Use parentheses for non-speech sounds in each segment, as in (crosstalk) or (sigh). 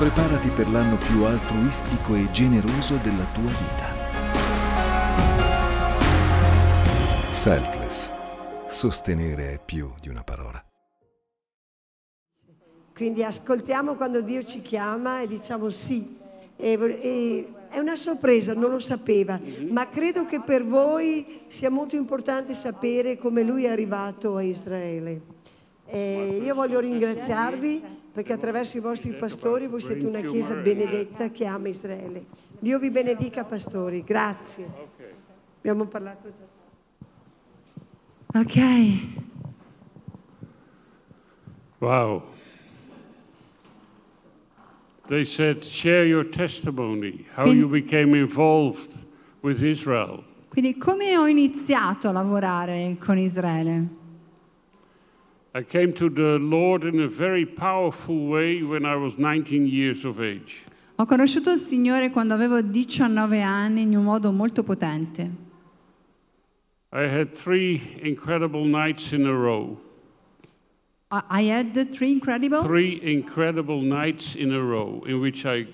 Preparati per l'anno più altruistico e generoso della tua vita. Selfless. Sostenere è più di una parola. Quindi ascoltiamo quando Dio ci chiama e diciamo sì. E, e, è una sorpresa, non lo sapeva, ma credo che per voi sia molto importante sapere come lui è arrivato a Israele. E io voglio ringraziarvi perché attraverso i vostri pastori voi siete una chiesa benedetta che ama Israele. Dio vi benedica pastori, grazie. Abbiamo parlato già. Ok. Wow. They said, share your testimony, how Quindi- you became involved with Israel. Quindi come ho iniziato a lavorare con Israele? I came to the Lord in a very powerful way when I was 19 years of age. Ho conosciuto il Signore quando avevo 19 anni in un modo molto potente. I had three incredible nights in a row. I I had three incredible. Three incredible nights in a row in which I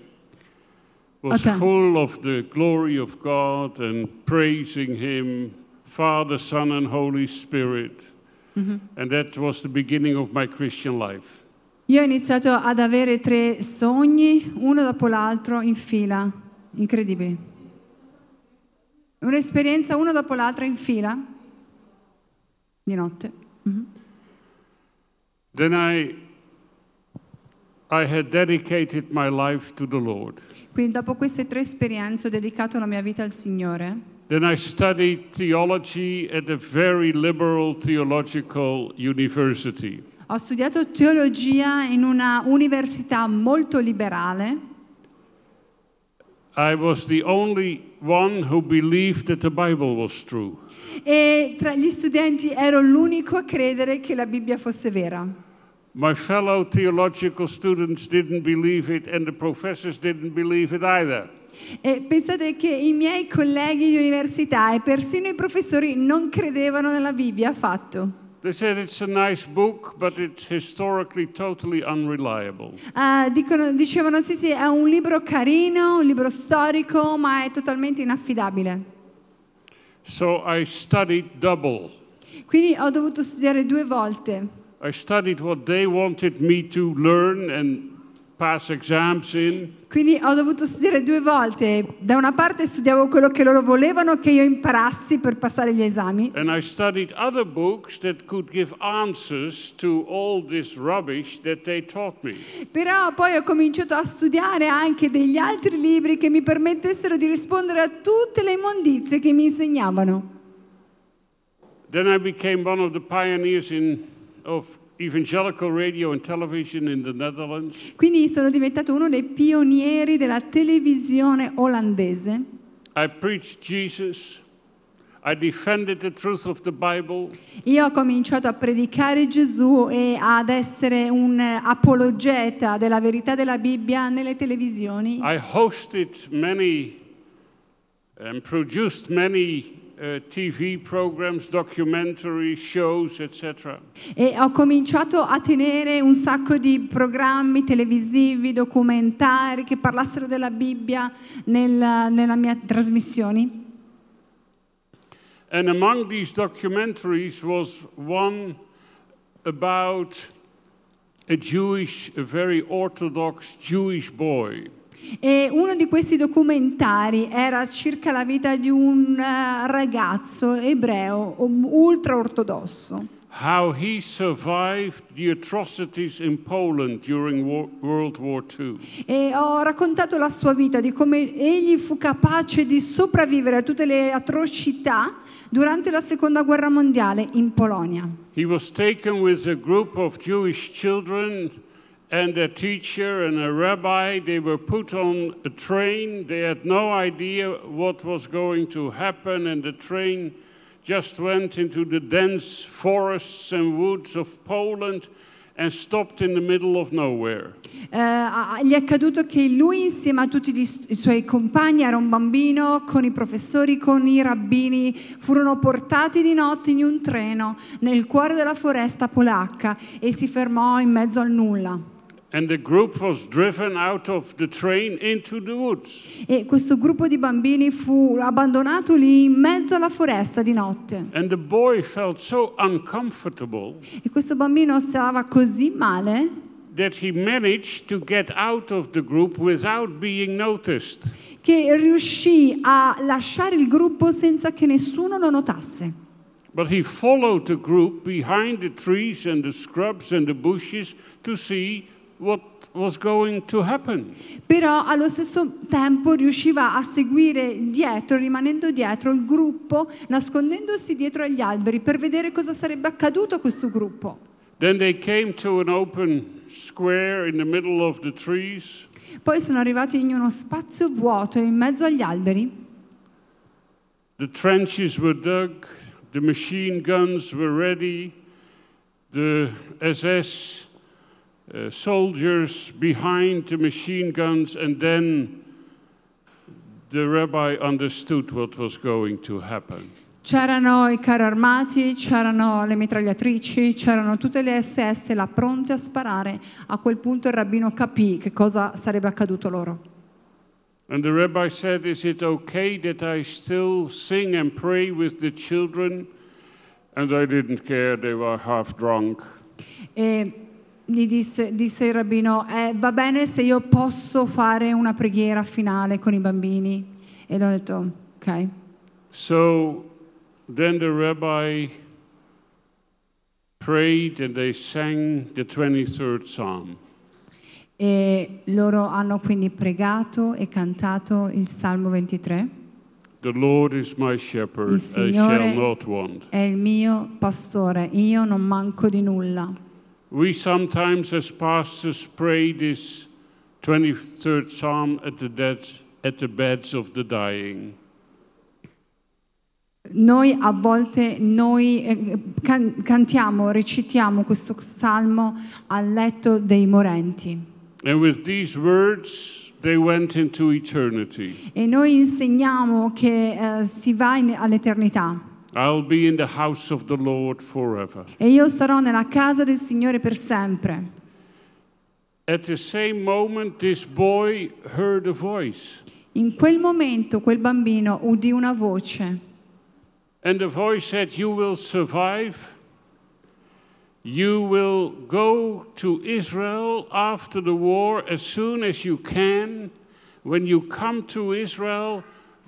was Okay. full of the glory of God and praising Him, Father, Son, and Holy Spirit. And that was the beginning of my Christian life. Io ho iniziato ad avere tre sogni, uno dopo l'altro, in fila, incredibili. Un'esperienza uno dopo l'altra in fila, di notte. Mhm. Then I, I had dedicated my life to the Lord. Quindi dopo queste tre esperienze ho dedicato la mia vita al Signore. Then I studied theology at a very liberal theological university. Ho studiato teologia in una università molto liberale. I was the only one who believed that the Bible was true. E tra gli studenti ero l'unico a credere che la Bibbia fosse vera. My fellow theological students didn't believe it, and the professors didn't believe it either. E pensate che i miei colleghi di università e persino i professori non credevano nella Bibbia affatto. They said it's a nice book, but it's historically totally unreliable. Ah, dicono- dicevano sì sì, è un libro carino, un libro storico, ma è totalmente inaffidabile. So I studied double. Quindi ho dovuto studiare due volte. I studied what they wanted me to learn and pass exams in, Quindi ho dovuto studiare due volte. Da una parte studiavo quello che loro volevano che io imparassi per passare gli esami and I studied other books that could give answers to all this rubbish that they taught me. Però poi ho cominciato a studiare anche degli altri libri che mi permettessero di rispondere a tutte le immondizie che mi insegnavano. Then I became one of the pioneers in, of evangelical radio and television in the Netherlands. Quindi sono diventato uno dei pionieri della televisione olandese. I preached Jesus. I defended the truth of the Bible. Io ho cominciato a predicare Gesù e ad essere un apologeta della verità della Bibbia nelle televisioni. I hosted many and produced many uh, TV programs, documentary shows, etc. E ho cominciato a tenere un sacco di programmi televisivi, documentari che parlassero della Bibbia nel- nella mia trasmissioni. And among these documentaries was one about a Jewish, a very Orthodox Jewish boy. E uno di questi documentari era circa la vita di un eh, ragazzo ebreo ultra ortodosso. How he survived the atrocities in Poland during Wo- World War II. E ho raccontato la sua vita, di come egli fu capace di sopravvivere a tutte le atrocità durante la seconda guerra mondiale in Polonia. He was taken with a group of Jewish children and a teacher and a rabbi. They were put on a train. They had no idea what was going to happen, and the train just went into the dense forests and woods of Poland and stopped in the middle of nowhere. A- gli è accaduto che lui insieme a tutti gli i suoi compagni, era un bambino, con i professori, con i rabbini, furono portati di notte in un treno nel cuore della foresta polacca e si fermò in mezzo al nulla. And the group was driven out of the train into the woods. E questo gruppo di bambini fu abbandonato lì in mezzo alla foresta di notte. And the boy felt so uncomfortable E questo bambino stava così male that he managed to get out of the group without being noticed. che riuscì a lasciare il gruppo senza che nessuno lo notasse. But he followed the group behind the trees and the scrubs and the bushes to see what was going to happen. Però allo stesso tempo riusciva a seguire dietro, rimanendo dietro il gruppo, nascondendosi dietro agli alberi per vedere cosa sarebbe accaduto a questo gruppo. Then they came to an open square in the middle of the trees. Poi sono arrivati in uno spazio vuoto in mezzo agli alberi. The trenches were dug, the machine guns were ready, the SS uh, soldiers behind the machine guns, and then the rabbi understood what was going to happen. C'erano i carri armati, c'erano le mitragliatrici, c'erano tutte le SS là pronte a sparare. A quel punto il rabbino capì che cosa sarebbe accaduto loro. And the rabbi said, Is it okay that I still sing and pray with the children? And I didn't care, they were half drunk. E gli disse, disse il rabbino, "Eh, va bene se io posso fare una preghiera finale con i bambini? E ho detto, ok. So then the rabbi prayed and they sang the 23rd Psalm. E loro hanno quindi pregato e cantato il Salmo 23. The Lord is my shepherd, Il I shall not want. è il mio pastore, io non manco di nulla. We sometimes, as pastors, pray this 23rd Psalm at the, dead, at the beds of the dying. Noi a volte noi, eh, can- cantiamo, recitiamo questo salmo al letto dei morenti And with these words, they went into eternity. e noi insegniamo che eh, si va in- all'eternità I'll be in the house of the Lord forever. e io sarò nella casa del Signore per sempre. At the same moment, this boy heard a voice. In quel momento quel bambino udì una voce And the voice said, You will survive. You will go to Israel after the war as soon as you can. When you come to Israel,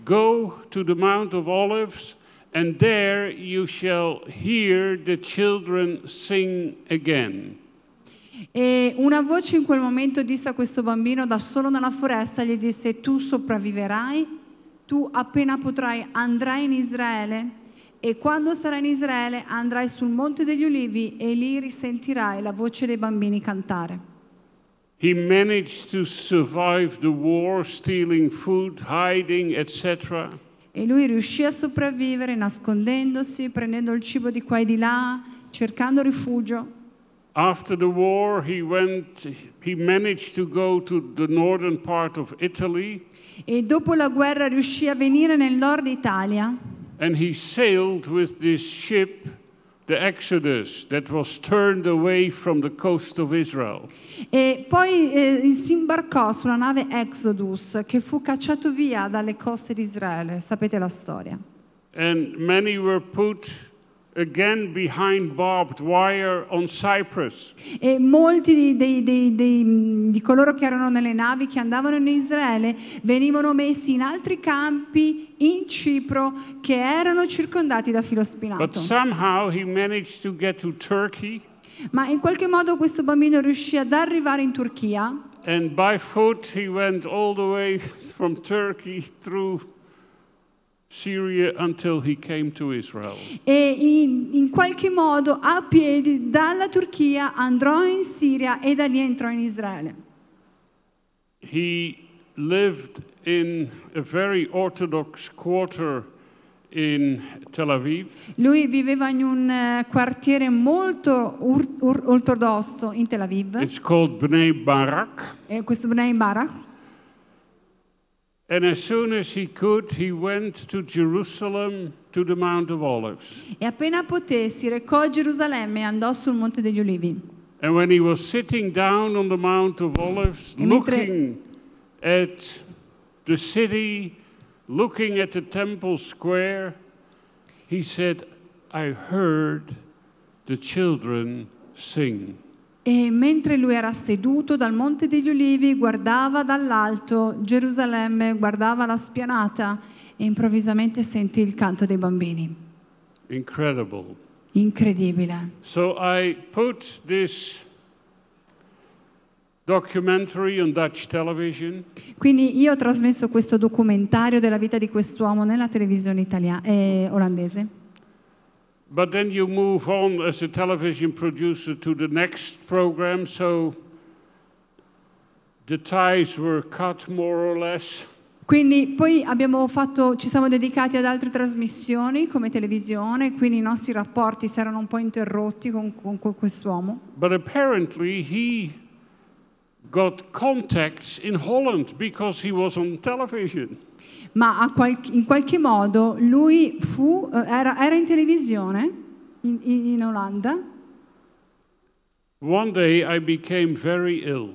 go to the Mount of Olives, and there you shall hear the children sing again. e una voce in quel momento disse a questo bambino da solo nella foresta, gli disse tu sopravviverai, tu appena potrai andrai in Israele e quando sarai in Israele andrai sul Monte degli Ulivi e lì risentirai la voce dei bambini cantare. He managed to survive the war, stealing food, hiding, etc. E lui riuscì a sopravvivere nascondendosi, prendendo il cibo di qua e di là, cercando rifugio. After the war, he went, he managed to go to the northern part of Italy E dopo la guerra riuscì a venire nel nord Italia and he sailed with this ship, the Exodus, that was turned away from the coast of Israel. e poi eh, si imbarcò sulla nave Exodus che fu cacciato via dalle coste di Israele. Sapete la storia. And many were put again behind barbed wire on Cyprus. E molti di, dei- dei- dei- di coloro che erano nelle navi che andavano in Israele venivano messi in altri campi in Cipro che erano circondati da filo But spinato. somehow he managed to get to Turkey Ma in qualche modo questo bambino riuscì ad arrivare in Turchia and by foot he went all the way from Turkey through Syria until he came to Israel. e in, in qualche modo a piedi dalla Turchia andrò in Siria e da lì entrò in Israele. He lived in a very orthodox quarter in Tel Aviv, Lui viveva in un eh, quartiere molto ortodosso in Tel Aviv, it's called Bnei Barak. eh, questo Bnei Barak, And as soon as he could, he went to Jerusalem to the Mount of Olives. e appena poté si recò a Gerusalemme e andò sul Monte degli Ulivi. And when he was sitting down on the Mount of Olives, E looking at the city, looking at the temple square, he said, I heard the children sing. E mentre lui era seduto dal Monte degli Ulivi, guardava dall'alto Gerusalemme, guardava la spianata e improvvisamente sentì il canto dei bambini. Incredible. Incredibile. So I put this documentary on Dutch television. Quindi io ho trasmesso questo documentario della vita di quest'uomo nella televisione italiana, eh, olandese. But then you move on as a television producer to the next program, so the ties were cut more or less. Quindi poi abbiamo fatto, ci siamo dedicati ad altre trasmissioni come televisione, quindi i nostri rapporti si erano un po' interrotti con, con- con quest'uomo. But apparently he got contacts in Holland because he was on television. Ma qual- in qualche modo lui fu, eh, era, era in televisione in, in- Olanda One day I became very ill.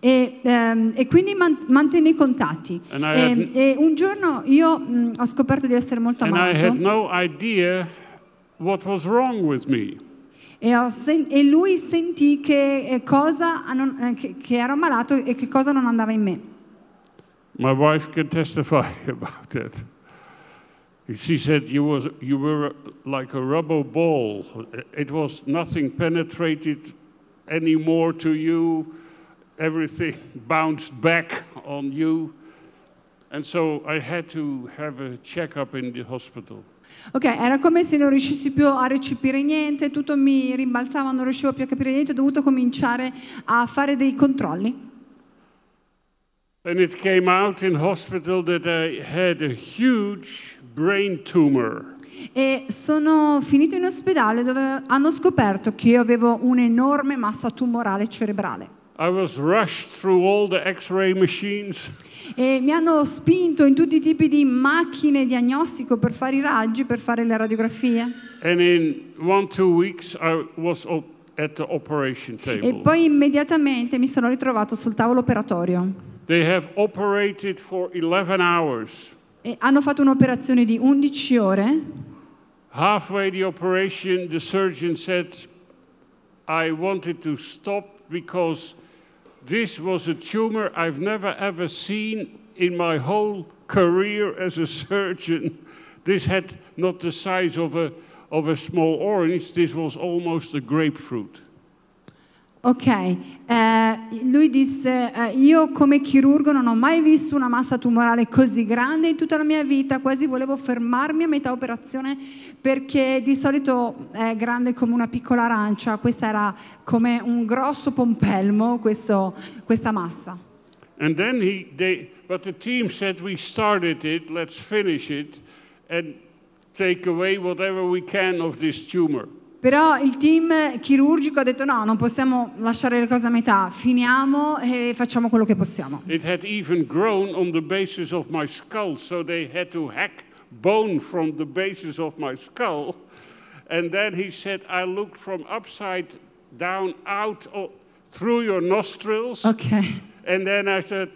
e, ehm, e quindi man- mantenne i contatti. E, had- e un giorno io mh, ho scoperto di essere molto And I had amato no idea what was wrong with me. e, sen- e lui sentì che, eh, cosa non- eh, che, che ero ammalato e che cosa non andava in me. My wife can testify (laughs) about it. She said you, was, you were uh, like a rubber ball. It was nothing penetrated anymore to you. Everything (laughs) bounced back on you. And so I had to have a checkup in the hospital. Ok, era come se non riuscissi più a recepire niente, tutto mi rimbalzava, non riuscivo più a capire niente, ho dovuto cominciare a fare dei controlli. And it came out in hospital that I had a huge brain tumor. E sono finito in ospedale dove hanno scoperto che io avevo un'enorme massa tumorale cerebrale. I was rushed through all the x ray machines. E mi hanno spinto in tutti i tipi di macchine diagnostico per fare i raggi, per fare le radiografie. And in one, two weeks, I was op- at the operation E table. poi immediatamente mi sono ritrovato sul tavolo operatorio. They have operated for 11 hours. E hanno fatto un'operazione di 11 ore. Halfway the operation, the surgeon said, I wanted to stop because this was a tumor I've never ever seen in my whole career as a (laughs) surgeon. This had not the size of a, of a small orange, this was almost a grapefruit. Ok, eh, lui disse, eh, io come chirurgo non ho mai visto una massa tumorale così grande in tutta la mia vita, quasi volevo fermarmi a metà operazione perché di solito è grande come una piccola arancia, questa era come un grosso pompelmo, questo- questa massa. And then he, they, but the team said, we started it, let's finish it, and take away whatever we can of this tumor. Però il team chirurgico ha detto no, non possiamo lasciare le cose a metà, finiamo e facciamo quello che possiamo. It had even grown on the basis of my skull, so they had to hack bone from the basis of my skull. And then he said, I looked from upside down out through your nostrils. Ok. And then I said,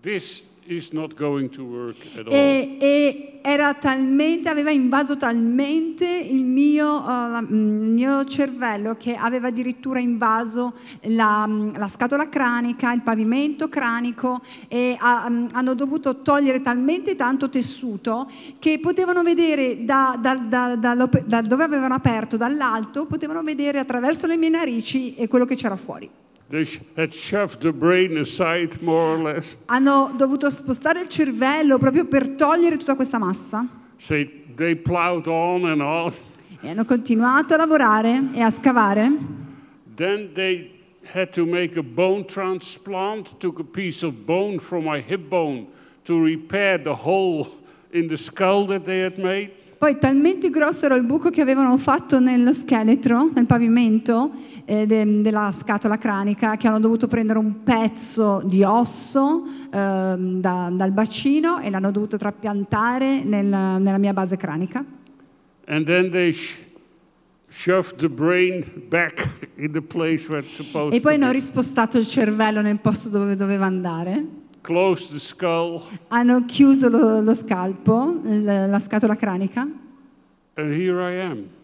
This is not going to work at all. E, e era talmente, aveva invaso talmente il mio, uh, la- mm, il mio cervello che aveva addirittura invaso la, mm, la scatola cranica, il pavimento cranico e ha- mm, hanno dovuto togliere talmente tanto tessuto che potevano vedere da, da- da- da dove avevano aperto, dall'alto, potevano vedere attraverso le mie narici e quello che c'era fuori. Aside. Hanno dovuto spostare il cervello proprio per togliere tutta questa massa. Plowed on and on. E hanno continuato a lavorare e a scavare. Then they had to make a bone transplant, took a piece of bone from my hip bone to repair the hole in the skull that they had made. Poi talmente grosso era il buco che avevano fatto nello scheletro, nel pavimento eh, de- della scatola cranica, che hanno dovuto prendere un pezzo di osso ehm, da- dal bacino e l'hanno dovuto trapiantare nel- nella mia base cranica. And then they sh- E poi hanno rispostato il cervello nel posto dove doveva andare. Hanno chiuso lo, lo scalpo, l- la scatola cranica.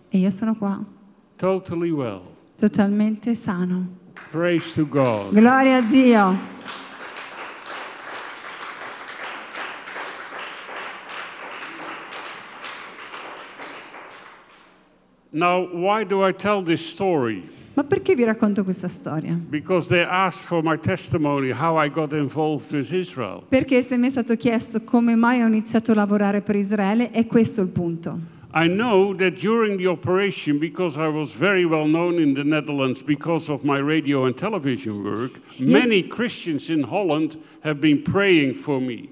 E io sono qua, totally well. Totalmente sano. Praise to God. Gloria a Dio. Now, why do I tell this story? Ma perché vi racconto questa storia? Perché se mi è stato chiesto come mai ho iniziato a lavorare per Israele, è questo il punto. I know that during the operation, because I was very well known in the Netherlands because of my radio and television work, many Christians in Holland have been praying for me.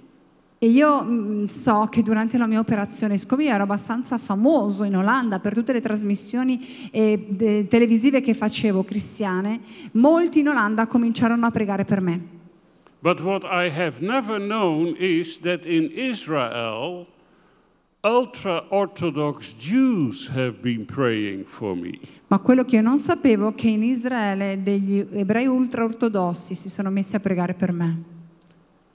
E io mh, so che durante la mia operazione, siccome ero abbastanza famoso in Olanda per tutte le trasmissioni eh, de- televisive che facevo cristiane, molti in Olanda cominciarono a pregare per me. But what I have never known is that in Israel, ultra Orthodox Jews have been praying for me. Ma quello che io non sapevo è che in Israele degli ebrei ultraortodossi si sono messi a pregare per me.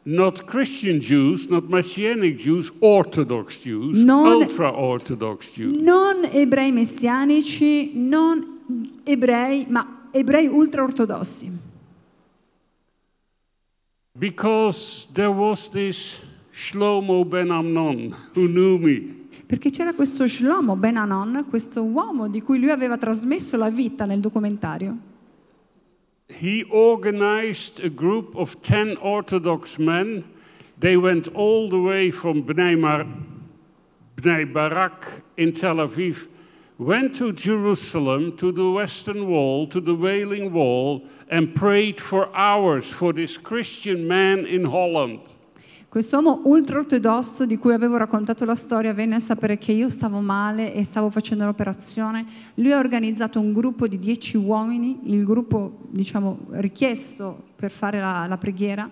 Not Christian Jews, not Messianic Jews, Orthodox Jews, Non- ultra Orthodox Jews. Non ebrei messianici, non ebrei, ma ebrei ultraortodossi. Because there was this Shlomo ben Amnon who knew me. Perché c'era questo Shlomo Ben Anon, questo uomo di cui lui aveva trasmesso la vita nel documentario. He organized a group of 10 Orthodox men. They went all the way from Bnei, Mar- Bnei Barak in Tel Aviv, went to Jerusalem, to the Western Wall, to the Wailing Wall, and prayed for hours for this Christian man in Holland. Quest'uomo ultraortodosso di cui avevo raccontato la storia venne a sapere che io stavo male e stavo facendo l'operazione. Lui ha organizzato un gruppo di dieci uomini, il gruppo diciamo richiesto per fare la, la preghiera.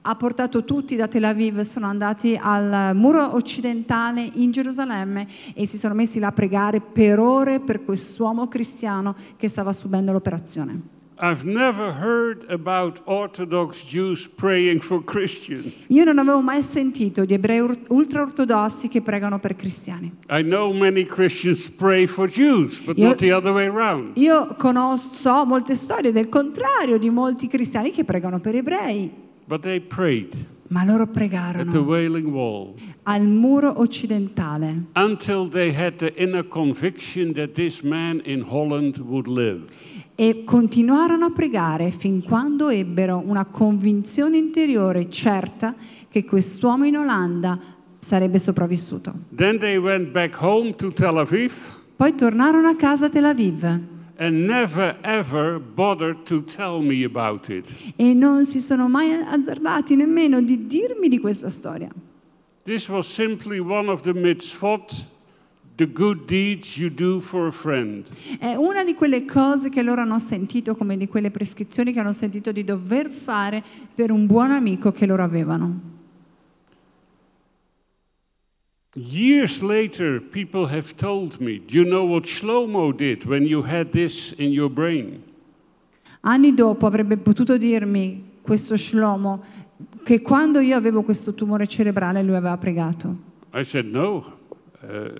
Ha portato tutti da Tel Aviv, sono andati al muro occidentale in Gerusalemme e si sono messi là a pregare per ore per quest'uomo cristiano che stava subendo l'operazione. I've never heard about Orthodox Jews praying for Christians. Io non avevo mai sentito di ebrei ultraortodossi che pregano per cristiani. I know many Christians pray for Jews, but Io- not the other way around. Io conosco molte storie del contrario di molti cristiani che pregano per ebrei, But they prayed ma loro at the pregarono Wailing Wall al muro occidentale until they had the inner conviction that this man in Holland would live. E continuarono a pregare fin quando ebbero una convinzione interiore certa che quest'uomo in Olanda sarebbe sopravvissuto. Aviv Poi tornarono a casa a Tel Aviv never e non si sono mai azzardati nemmeno di dirmi di questa storia. This was simply one of the mitzvot, È una di quelle cose che loro hanno sentito come di quelle prescrizioni che hanno sentito di dover fare per un buon amico che loro avevano. Years later, people have told me, Do you know what Shlomo did when you had this in your brain? Anni dopo avrebbe potuto dirmi questo Shlomo che quando io avevo questo tumore cerebrale lui aveva pregato. I said, No. Uh,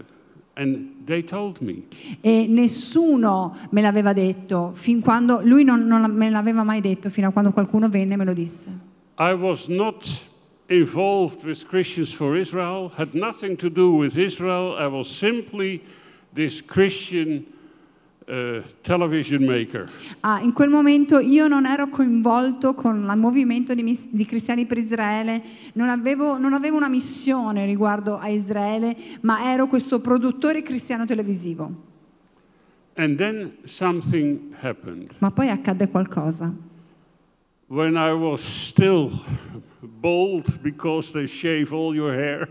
and they told me. E nessuno me l'aveva detto, fin quando lui non, non me l'aveva mai detto, fino a quando qualcuno venne e me lo disse. I was not involved with Christians for Israel, had nothing to do with Israel. I was simply this Christian uh, television maker. Ah, in quel momento io non ero coinvolto con il movimento di, mis- di cristiani per Israele, non avevo, non avevo una missione riguardo a Israele, ma ero questo produttore cristiano televisivo. And then something happened. Ma poi accadde qualcosa. When I was still bald because they shave all your hair,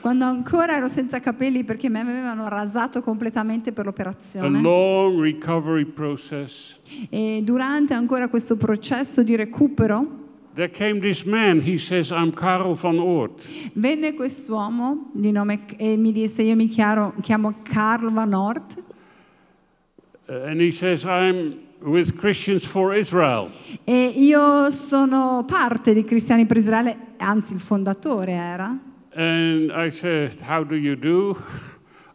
Quando ancora ero senza capelli perché mi avevano rasato completamente per a l'operazione long recovery process, e durante ancora questo processo di recupero there came this man. He says, I'm Karel van Oort. venne quest'uomo di nome e mi disse io mi chiaro- chiamo Carl Van Ort Uh, and he says, I'm with Christians for Israel. E io sono parte di Cristiani per Israele, anzi il fondatore era. And I said, How do you do?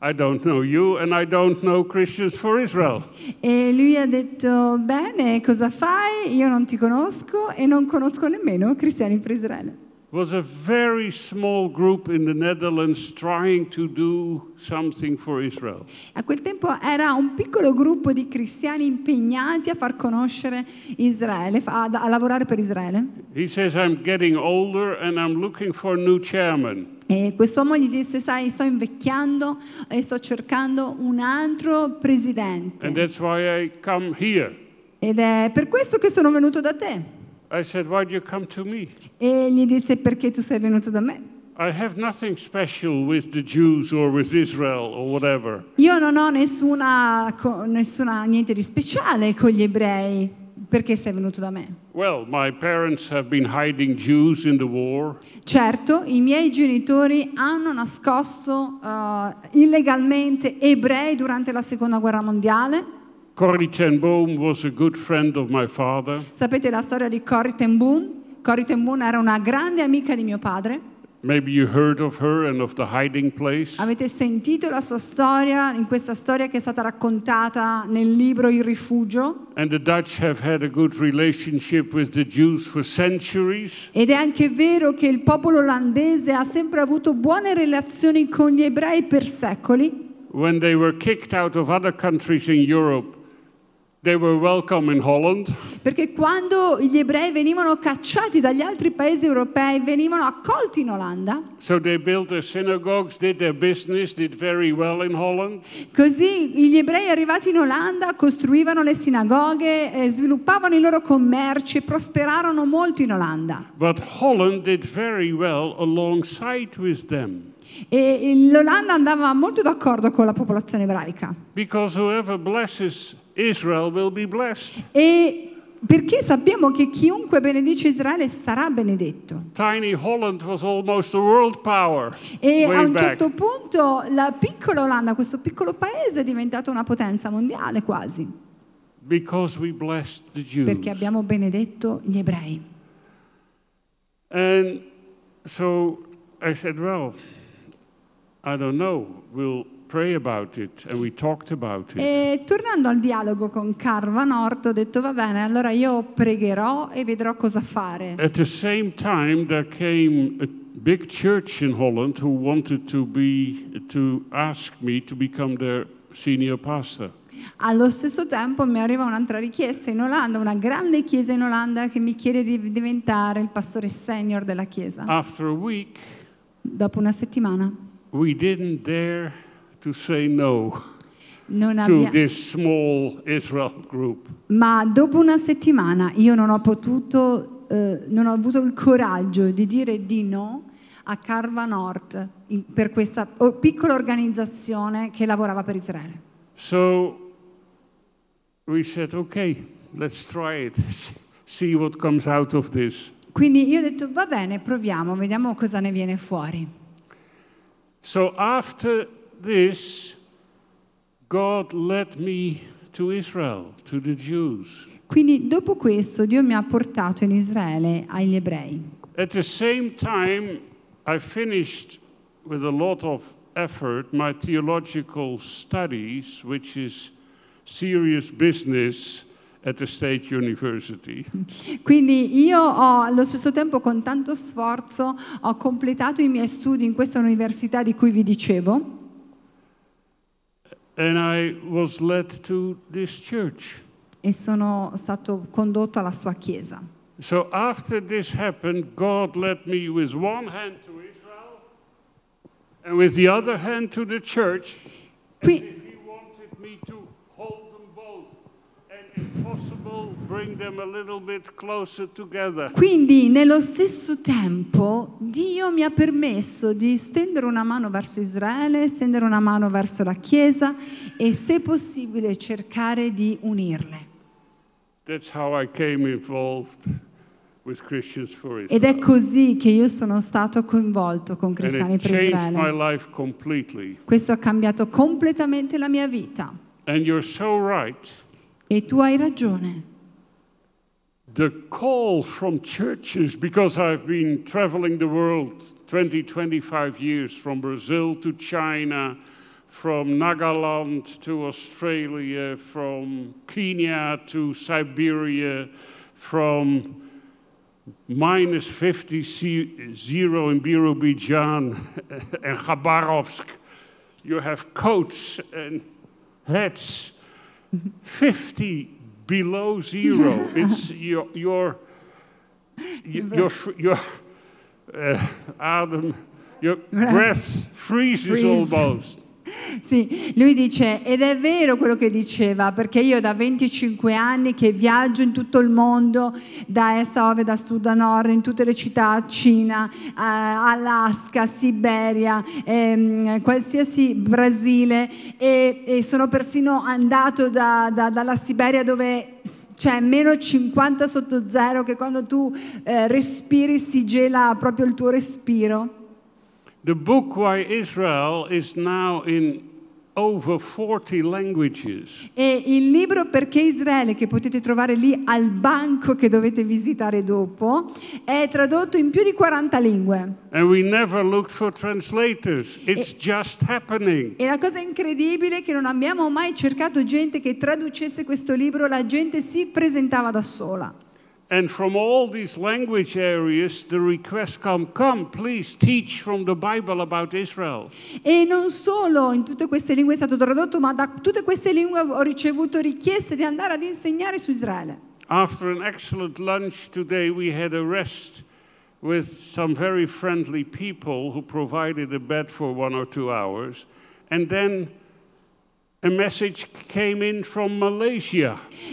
I don't know you, and I don't know Christians for Israel. E lui ha detto, bene, cosa fai? Io non ti conosco e non conosco nemmeno Cristiani per Israele. Was a very small group in the Netherlands trying to do something for Israel. A quel tempo era un piccolo gruppo di cristiani impegnati a far conoscere Israele, a, a lavorare per Israele. He says, I'm getting older and I'm looking for a new chairman. E quest'uomo gli disse, sai, sto invecchiando e sto cercando un altro And presidente. that's why I come here. Ed è per questo che sono venuto da te. I said, Why do you come to me? E gli disse, perché tu sei venuto da me? I have nothing special with the Jews or with Israel or whatever. Io non ho nessuna, nessuna niente di speciale con gli ebrei. Perché sei venuto da me? Well, my parents have been hiding Jews in the war. Certo, i miei genitori hanno nascosto eh, illegalmente ebrei durante la seconda guerra mondiale. Corrie ten Boom was a good friend of my father. Sapete la storia di Corrie ten Boom? Corrie ten Boom era una grande amica di mio padre. Maybe you heard of her and of the hiding place. Avete sentito la sua storia, in questa storia che è stata raccontata nel libro Il rifugio? And the Dutch have had a good relationship with the Jews for centuries. Ed è anche vero che il popolo olandese ha sempre avuto buone relazioni con gli ebrei per secoli. When they were kicked out of other countries in Europe, they were welcome in Holland. Perché quando gli ebrei venivano cacciati dagli altri paesi europei, venivano accolti in Olanda. So they built their synagogues, did their business, did very well in Holland. Così gli ebrei arrivati in Olanda costruivano le sinagoghe, sviluppavano i loro commerci prosperarono molto in Olanda. But Holland did very well alongside with them. E l'Olanda andava molto d'accordo con la popolazione ebraica. E perché sappiamo che chiunque benedice Israele sarà benedetto. Tiny Holland was almost a world power E a un back. certo punto la piccola Olanda, questo piccolo paese, è diventato una potenza mondiale quasi, perché abbiamo benedetto gli ebrei. And so I said, well, it. E tornando al dialogo con Carva Nord, ho detto va bene, allora io pregherò e vedrò cosa fare. At the same time, there came a big church in Holland who wanted to be to ask me to become their senior pastor. Allo stesso tempo mi arriva un'altra richiesta in Olanda, una grande chiesa in Olanda che mi chiede di diventare il pastore senior della chiesa. After a week, Dopo una settimana we didn't dare to say no abbia- this small Israel group. Ma dopo una settimana io non ho potuto, eh, non ho avuto il coraggio di dire di no a Carva Nord per questa piccola organizzazione che lavorava per Israele. So we said, okay, let's try it, see what comes out of this. Quindi io ho detto va bene, proviamo, vediamo cosa ne viene fuori. So after this, God led me to Israel, to the Jews. Quindi dopo questo Dio mi ha portato in Israele agli ebrei. At the same time, I finished with a lot of effort my theological studies, which is serious business at the State University. Quindi io ho allo stesso tempo con tanto sforzo ho completato i miei studi in questa università di cui vi dicevo And I was led to this church. e sono stato condotto alla sua chiesa. So after this happened, God led me with one hand to Israel and with the other hand to the church. As Qui- if He wanted me to hold them both and, if possible, bring them a little bit closer together. Quindi nello stesso tempo Dio mi ha permesso di stendere una mano verso Israele, stendere una mano verso la Chiesa e se possibile cercare di unirle. That's how I came involved with Christians for Ed è così che io sono stato coinvolto con Cristiani per Israele. Questo ha cambiato completamente la mia vita. So right. E tu hai ragione. The call from churches, because I've been traveling the world 20, 25 years from Brazil to China, from Nagaland to Australia, from Kenya to Siberia, from minus 50 ze- zero in Birobidzjan (laughs) and Khabarovsk. You have coats and hats mm-hmm. 50 below zero. (laughs) it's your, your, your, your, uh, Adam, your breath freezes Freeze. almost. (laughs) Sì, lui dice, ed è vero quello che diceva, perché io da 25 anni che viaggio in tutto il mondo, da est a ovest, da sud a nord, in tutte le città, Cina, eh, Alaska, Siberia, ehm, qualsiasi Brasile, e, e sono persino andato da- da- dalla Siberia dove c'è meno 50 sotto zero, che quando tu eh, respiri si gela proprio il tuo respiro. The book Why Israel is now in over 40 languages. E il libro Perché Israele, che potete trovare lì al banco che dovete visitare dopo, è tradotto in più di 40 lingue. And we never looked for translators. It's just happening. E la cosa incredibile è che non abbiamo mai cercato gente che traducesse questo libro, la gente si presentava da sola. And from all these language areas, the request come, come, please teach from the Bible about Israel. E non solo in tutte queste lingue è stato tradotto, ma da tutte queste lingue ho ricevuto richieste di andare ad insegnare su Israele. After an excellent lunch today, we had a rest with some very friendly people who provided a bed for one or two hours. And then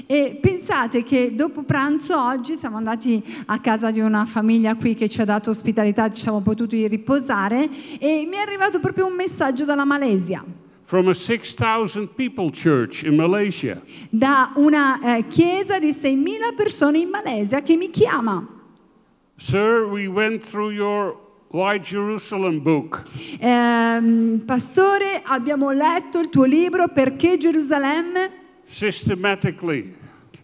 E pensate che dopo pranzo oggi siamo andati a casa di una famiglia qui che ci ha dato ospitalità, ci siamo potuti riposare e mi è arrivato proprio un messaggio dalla Malesia, from a 6,000 people church in Malaysia. da una eh, chiesa di 6.000 persone in Malesia che mi chiama. Sir, we went through your Why Jerusalem book. Ehm, pastore, abbiamo letto il tuo libro Perché Gerusalemme? systematically.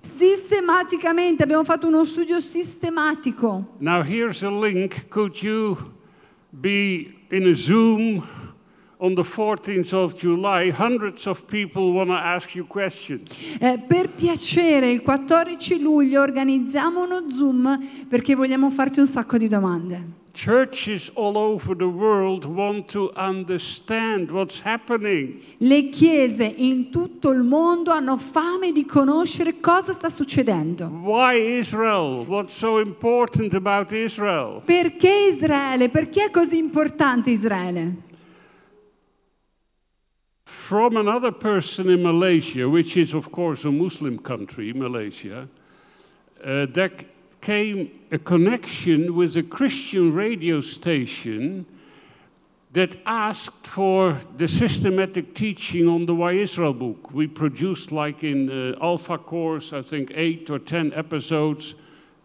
Sistematicamente, abbiamo fatto uno studio sistematico. Now, here's a link. Could you be in a Zoom on the 14th of July? Hundreds of people want to ask you questions. Eh, per piacere, il 14 luglio organizziamo uno Zoom perché vogliamo farti un sacco di domande. Churches all over the world want to understand what's happening. Le chiese in tutto il mondo hanno fame di conoscere cosa sta succedendo. Why Israel? What's so important about Israel? Perché Israele? Perché è così importante Israele? From another person in Malaysia, which is, of course, a Muslim country, Malaysia, uh, c- came a connection with a Christian radio station that asked for the systematic teaching on the Why Israel book. We produced, like in uh, Alpha course, I think eight or ten episodes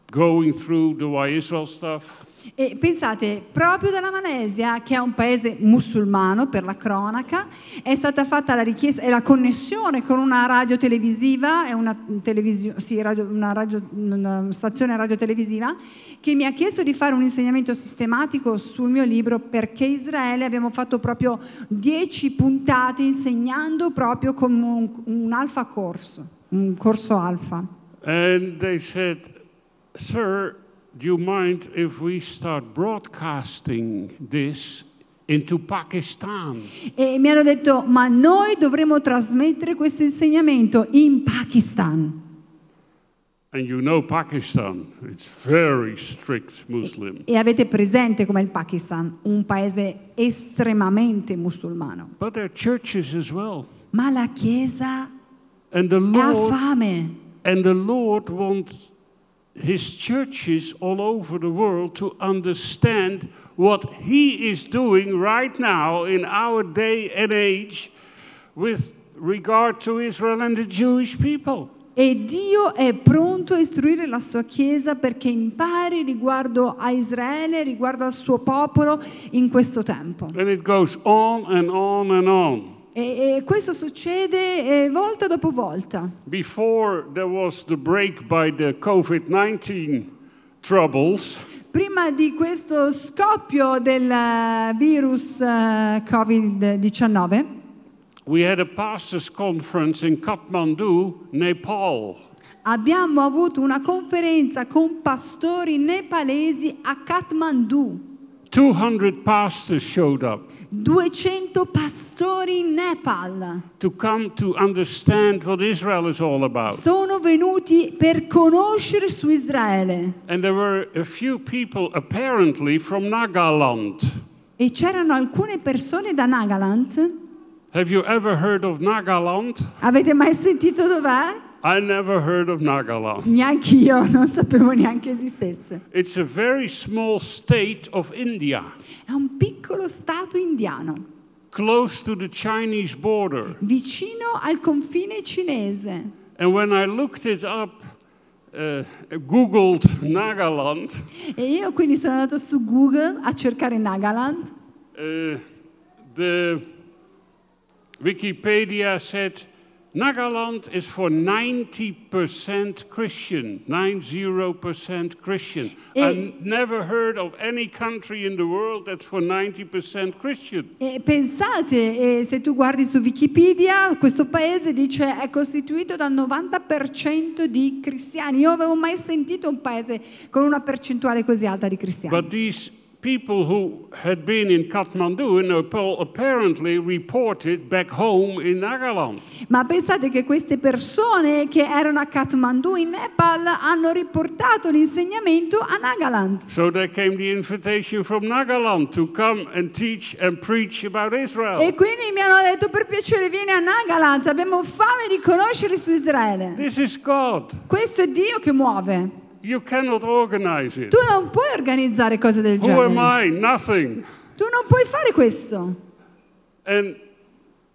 going through the Why Israel stuff. E pensate, proprio dalla Malesia, che è un paese musulmano per la cronaca, è stata fatta la richiesta e la connessione con una radio televisiva, è una, televisio- sì, radio- una radio- una stazione radiotelevisiva, che mi ha chiesto di fare un insegnamento sistematico sul mio libro perché Israele abbiamo fatto proprio dieci puntate insegnando proprio come un, un alfa corso, un corso alfa. And they said, Sir, do you mind if we start broadcasting this into Pakistan? E mi hanno detto, ma noi dovremmo trasmettere questo insegnamento in Pakistan. And you know Pakistan, it's very strict Muslim. E avete presente com'è il Pakistan, un paese estremamente musulmano. But there are churches as well. Ma la Chiesa And the ha Lord fame. and the Lord wants his churches all over the world to understand what he is doing right now in our day and age with regard to Israel and the Jewish people. E Dio è pronto a istruire la sua Chiesa perché impari riguardo a Israele, riguardo al suo popolo in questo tempo. And it goes on and on and on. E, e questo succede eh, volta dopo volta. Before there was the break by the COVID 19 troubles, Prima di questo scoppio del eh, virus eh, Covid-19 we had a pastors' conference in Kathmandu, Nepal. abbiamo avuto una conferenza con pastori nepalesi a Kathmandu. 200 pastors showed up 200 pastori in Nepal to come to understand what Israel is all about. sono venuti per conoscere su Israele And there were a few people apparently from Nagaland. e c'erano alcune persone da Nagaland. Have you ever heard of Nagaland? Avete mai sentito dov'è? I never heard of. Neanche io, (laughs) non sapevo neanche esistesse. It's a very small state of India, È un piccolo stato indiano, close to the Chinese border. vicino al confine cinese. And when I looked it up, uh, Googled Nagaland, E io quindi sono andato su Google a cercare Nagaland uh, the Wikipedia said Nagaland is for 90% Christian, 90% Christian. Eh. I've never heard of any country in the world that's for 90% Christian. E pensate, eh, se tu guardi su Wikipedia, questo paese dice è costituito dal 90% di cristiani. Io avevo mai sentito un paese con una percentuale così alta di cristiani. But these people who had been in Kathmandu in Nepal apparently reported back home in Nagaland. Ma pensate che queste persone che erano a Kathmandu in Nepal hanno riportato l'insegnamento a Nagaland. So there came the invitation from Nagaland to come and teach and preach about Israel. E quindi mi hanno detto per piacere vieni a Nagaland, abbiamo fame di conoscere su Israele. This is God. Questo è Dio che muove. You cannot organize it. Tu non puoi organizzare cose del Who am genere. I? Nothing. Tu non puoi fare questo. And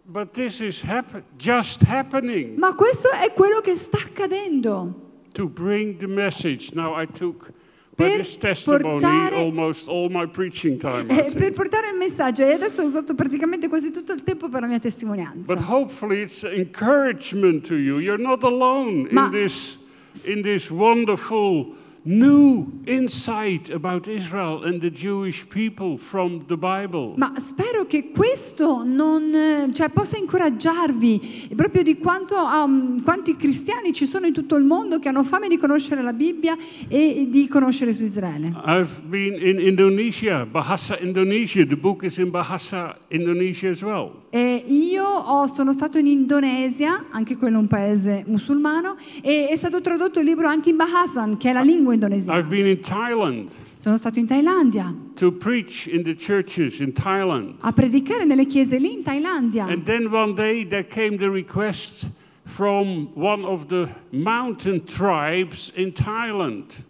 but this is happen- just happening Ma questo è quello che sta accadendo. to bring the message. Now I took Per this testimony portare- almost all my preaching time. Eh, per portare il messaggio e adesso ho usato praticamente quasi tutto il tempo per la mia testimonianza. But hopefully it's encouragement to you. You're not alone Ma- in this in this wonderful new insight about Israel and the Jewish people from the Bible. Ma spero che questo non, eh, cioè, possa incoraggiarvi proprio di quanto, um, quanti cristiani ci sono in tutto il mondo che hanno fame di conoscere la Bibbia e di conoscere su Israele. I've been in Indonesia, Bahasa Indonesia. The book is in Bahasa Indonesia as well. E io ho- sono stato in Indonesia, anche quello è un paese musulmano, e è stato tradotto il libro anche in Bahasan, che è la lingua indonesiana. I've been in Thailand Sono stato in Thailandia to preach in the churches in Thailand. a predicare nelle chiese lì in Thailandia. And then one day there came the request from one of the mountain tribes in Thailand,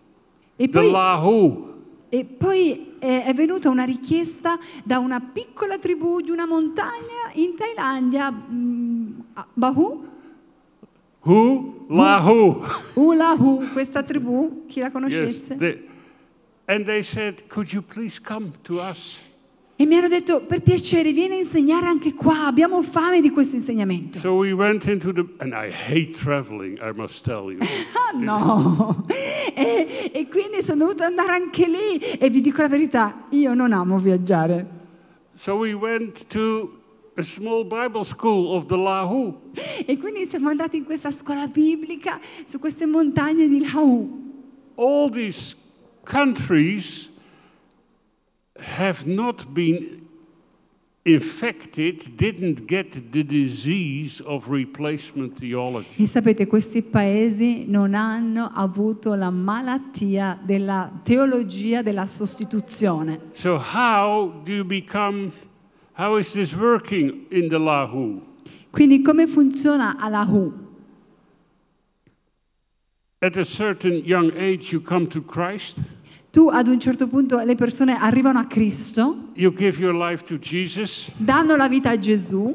E the poi, Lahu. e poi eh, è venuta una richiesta da una piccola tribù di una montagna in Thailandia, mm, Bahu, Who? Lahu. Ulahu, questa tribù, chi la Yes. conoscesse. they- and they said, Could you please come to us? E mi hanno detto, per piacere, vieni a insegnare anche qua, abbiamo fame di questo insegnamento. So we went into the. And I hate traveling, I must tell you. Ah (laughs) no! E, e quindi sono dovuta andare anche lì e vi dico la verità, io non amo viaggiare. so we went to a small Bible school of the Lahu. E quindi siamo andati in questa scuola biblica su queste montagne di Lau. All these countries have not been infected, didn't get the disease of replacement theology. E sapete, questi paesi non hanno avuto la malattia della teologia della sostituzione. So, how do you become, how is this working in the Lahu? Quindi come funziona a Lahu? At a certain young age, you come to Christ, Tu ad un certo punto le persone arrivano a Cristo, you give your life to Jesus, danno la vita a Gesù,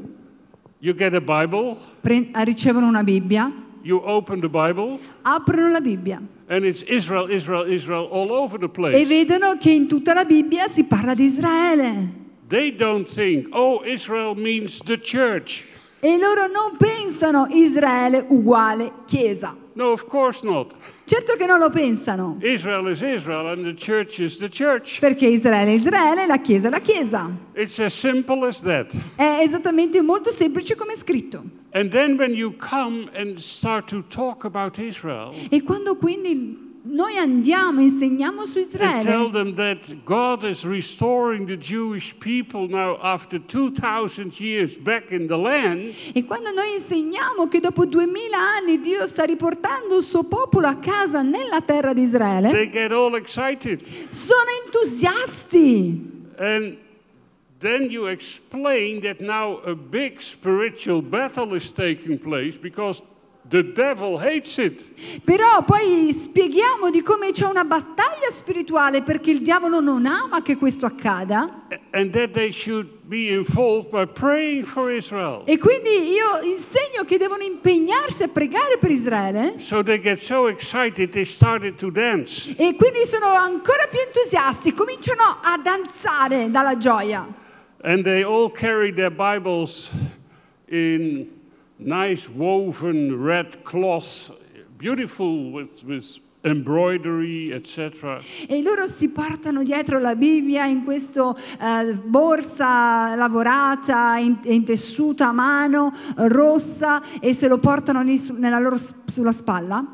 you get a Bible, pre- ricevono una Bibbia, you open the Bible, aprono la Bibbia and it's Israel, Israel, Israel all over the e place. vedono che in tutta la Bibbia si parla di Israele. They don't think, oh, Israel means the church. E loro non pensano Israele uguale Chiesa. No, of course not. Certo che non lo pensano, Israel is Israel and the church is the church. perché Israele è Israele e la Chiesa è la Chiesa. It's as simple as that. È esattamente molto semplice come è scritto. And then when you come and start to talk about Israel, E quando quindi noi andiamo insegniamo su tell Israele them that God is restoring the Jewish people now after 2,000 years back in the land, e quando noi insegniamo che dopo duemila anni Dio sta riportando il suo popolo a casa nella terra di Israele, they get all excited. sono entusiasti. And then you explain that now a big spiritual battle is taking place because the devil hates it. Però poi spieghiamo di come c'è una battaglia spirituale perché il diavolo non ama che questo accada. And that they should be involved by praying for Israel. E quindi io insegno che devono impegnarsi a pregare per Israele. So they get so excited they started to dance. E quindi sono ancora più entusiasti, cominciano a danzare dalla gioia. And they all carry their Bibles in nice woven red cloth, beautiful with, with embroidery, etc. E loro si portano dietro la Bibbia in questa borsa lavorata, in, in tessuto a mano, rossa, e se lo portano su- nella loro, sulla spalla.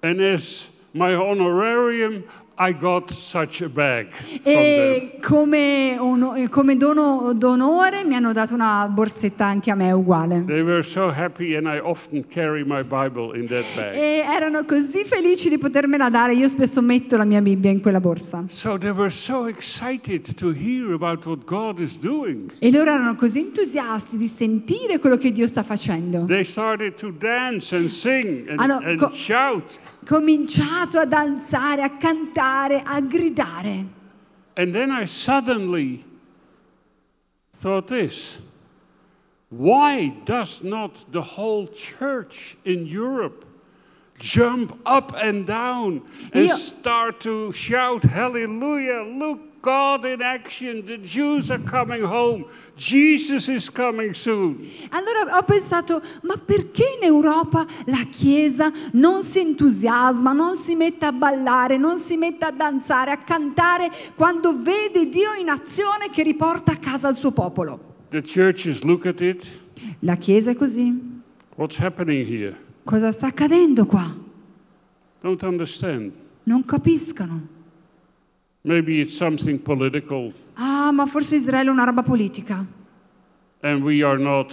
And as my honorarium, I got such a bag. E come, ono- come dono d'onore mi hanno dato una borsetta anche a me uguale. They were so happy, and I often carry my Bible in that bag. E erano così felici di potermela dare, io spesso metto la mia Bibbia in quella borsa. So they were so excited to hear about what God is doing. E loro erano così entusiasti di sentire quello che Dio sta facendo. They started to dance and sing and, Hanno and co- shout. Cominciato a danzare, a cantare, a gridare. And then I suddenly thought this why does not the whole church in Europe jump up and down and Io- start to shout, Hallelujah! Look, God in action! The Jews are coming home! Jesus is coming soon! Allora ho pensato, ma perché in Europa la Chiesa non si entusiasma, non si mette a ballare, non si mette a danzare, a cantare quando vede Dio in azione che riporta a casa il suo popolo? The churches look at it. La Chiesa è così. What's happening here? Cosa sta accadendo qua? Don't understand. Non capiscono. Maybe it's something political. Ah, ma forse Israele è una roba politica. and we are not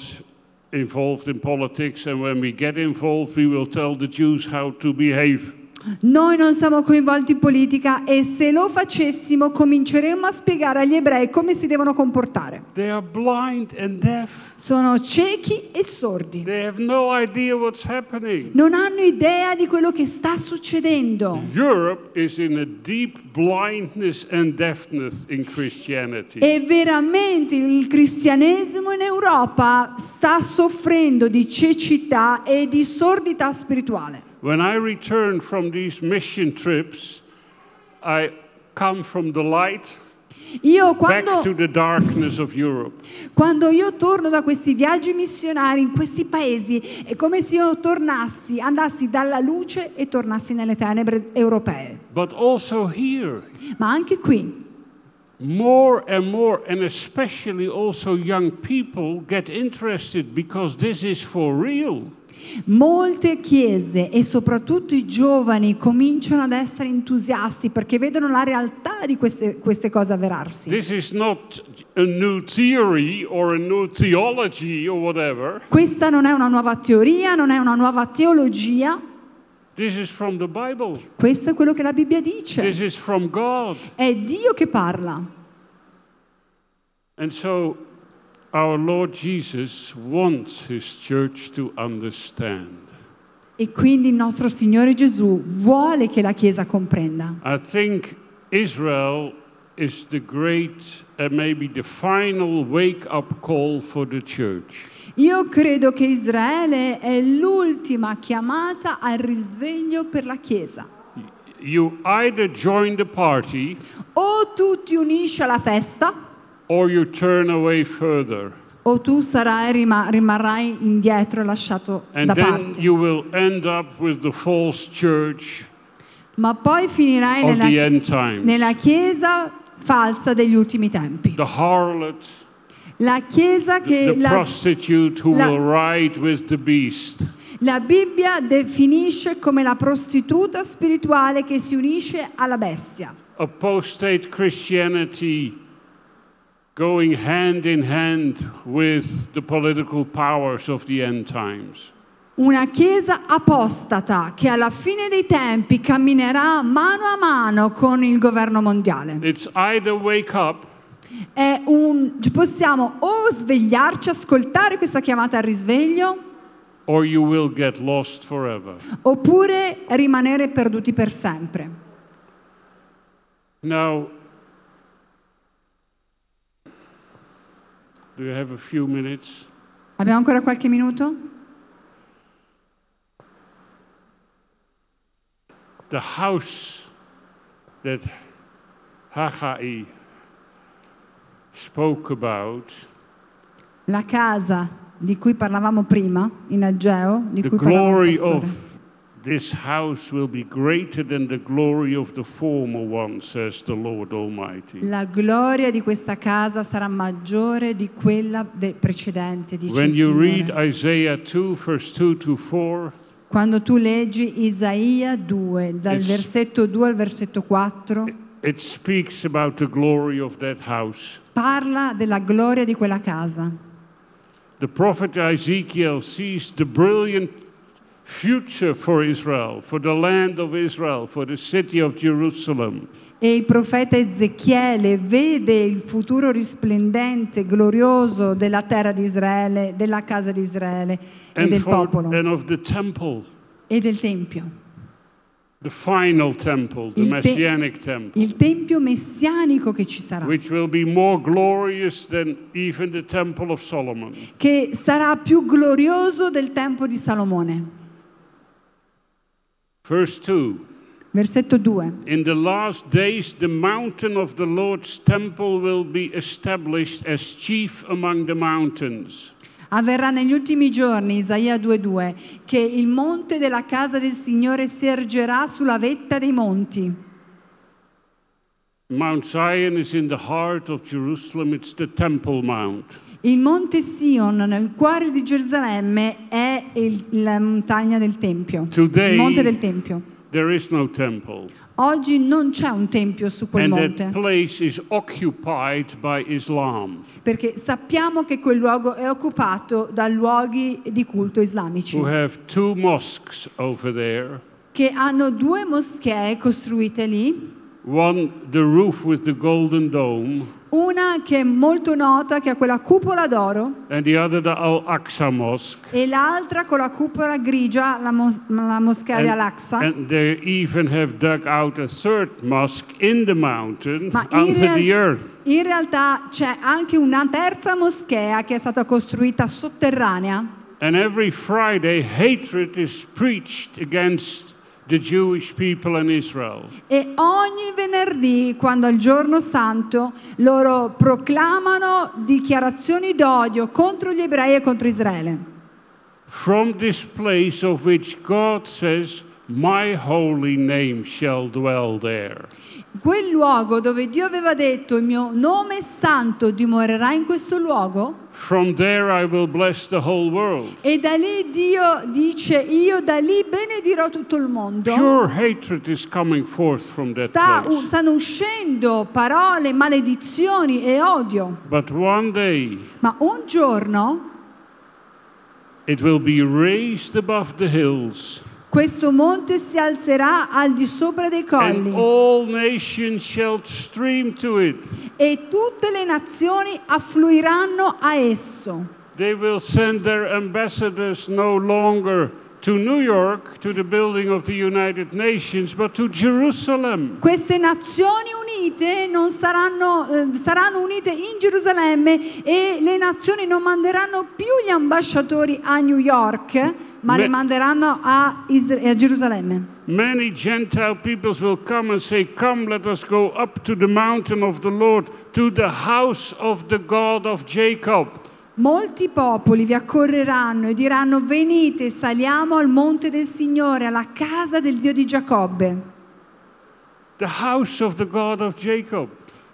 involved in politics. And when we get involved, we will tell the Jews how to behave. Noi non siamo coinvolti in politica e se lo facessimo cominceremmo a spiegare agli ebrei come si devono comportare. They are blind and deaf. Sono ciechi e sordi. They have no idea what's happening. Non hanno idea di quello che sta succedendo. Europe is in a deep blindness and deafness in Christianity. E veramente il cristianesimo in Europa sta soffrendo di cecità e di sordità spirituale. When I return from these mission trips, I come from the light Io back to quando, quando io torno da questi viaggi missionari in questi paesi è come se io tornassi, andassi dalla luce e tornassi nelle tenebre europee. But also here, Ma anche qui more and more, and especially also young people, get interested because this is for real. Molte chiese e soprattutto i giovani cominciano ad essere entusiasti perché vedono la realtà di queste, queste cose avverarsi. Questa non è una nuova teoria, non è una nuova teologia, questo è quello che la Bibbia dice. È Dio che parla. And so our Lord Jesus wants his church to understand. E quindi il nostro Signore Gesù vuole che la Chiesa comprenda. I think Israel is the great and maybe the final wake up call for the church. Io credo che Israele è l'ultima chiamata al risveglio per la Chiesa. You either join the party O tu ti unisci alla festa or you turn away further. o tu sarai, rima- rimarrai indietro, lasciato And da then parte. you will end up with the false church Ma poi finirai of nella, the end times. nella chiesa falsa degli ultimi tempi. The harlot, La chiesa che the la, prostitute who la- will ride with the beast. la Bibbia definisce come la prostituta spirituale che si unisce alla bestia. Apostate Christianity going hand in hand with the political powers of the end times. Una chiesa apostata che alla fine dei tempi camminerà mano a mano con il governo mondiale. It's either wake up un, possiamo o svegliarci, ascoltare questa chiamata al risveglio, or you will get lost forever. oppure rimanere perduti per sempre. Now, do you have a few minutes? Abbiamo ancora qualche minuto? The house that Haggai spoke about, La casa di cui parlavamo prima, in Ageo, di the cui parlavamo of this house will be greater than the glory of the former one, says the Lord Almighty. La gloria di questa casa sarà maggiore di quella de- precedente, dice When you read Isaiah 2, verse 2 to 4, Quando tu leggi Isaia 2, dal versetto 2 al versetto 4, it speaks about the glory of that house. parla della gloria di quella casa. The prophet Ezekiel sees the brilliant future for Israel, for the land of Israel, for the city of Jerusalem. E il profeta Ezechiele vede il futuro risplendente, glorioso della terra di Israele, della casa di Israele e And, del for, popolo and of the temple, e del tempio. the final temple, the Il te- messianic temple, Il tempio messianico che ci sarà, which will be more glorious than even the temple of Solomon. che sarà più glorioso del tempio di Salomone. Verse 2 Versetto 2. In the last days, the mountain of the Lord's temple will be established as chief among the mountains. Avverrà negli ultimi giorni, Isaia 2:2, che il monte della casa del Signore si ergerà sulla vetta dei monti. Mount Zion is in the heart of Jerusalem, it's the Temple Mount. Il monte Sion nel cuore di Gerusalemme è il- la montagna del Tempio, Today- il monte del Tempio. No. Oggi non c'è un tempio su quel And monte, perché sappiamo che quel luogo è occupato da luoghi di culto islamici, who have two mosques over there. che hanno due moschee costruite lì, One, the roof with the golden dome, una che è molto nota, che ha quella cupola d'oro, and the other, the Al Aqsa Mosque. e l'altra con la cupola grigia, la, mo- la moschea di Al-Aqsa. and they even have dug out a third mosque in the mountain Ma under real- the earth. in realtà c'è anche una terza moschea che è stata costruita sotterranea And every Friday, hatred is preached against the Jewish people and Israel. e ogni venerdì, quando è il giorno santo, loro proclamano dichiarazioni d'odio contro gli ebrei e contro Israele. From this place of which God says, My holy name shall dwell there. Quel luogo dove Dio aveva detto il mio nome santo dimorerà in questo luogo From there I will bless the whole world. e da lì Dio dice io da lì benedirò tutto il mondo. Pure hatred is coming forth from that Sta- place. stanno uscendo parole, maledizioni e odio. But one day Ma un giorno it will be raised above the hills. Questo monte si alzerà al di sopra dei And colli all nations shall stream to it. e tutte le nazioni affluiranno a esso. They will send their ambassadors no longer to New York, to the building of the United Nations, but to Jerusalem. Queste nazioni unite non saranno, eh, saranno unite in Gerusalemme e le nazioni non manderanno più gli ambasciatori a New York, ma le manderanno a, Isra- a Gerusalemme. Many Gentile peoples will come and say, Come, let us go up to the mountain of the Lord, to the house of the God of Jacob. Molti popoli vi accorreranno e diranno venite, saliamo al monte del Signore, alla casa del Dio di Giacobbe, The house of the God of Jacob.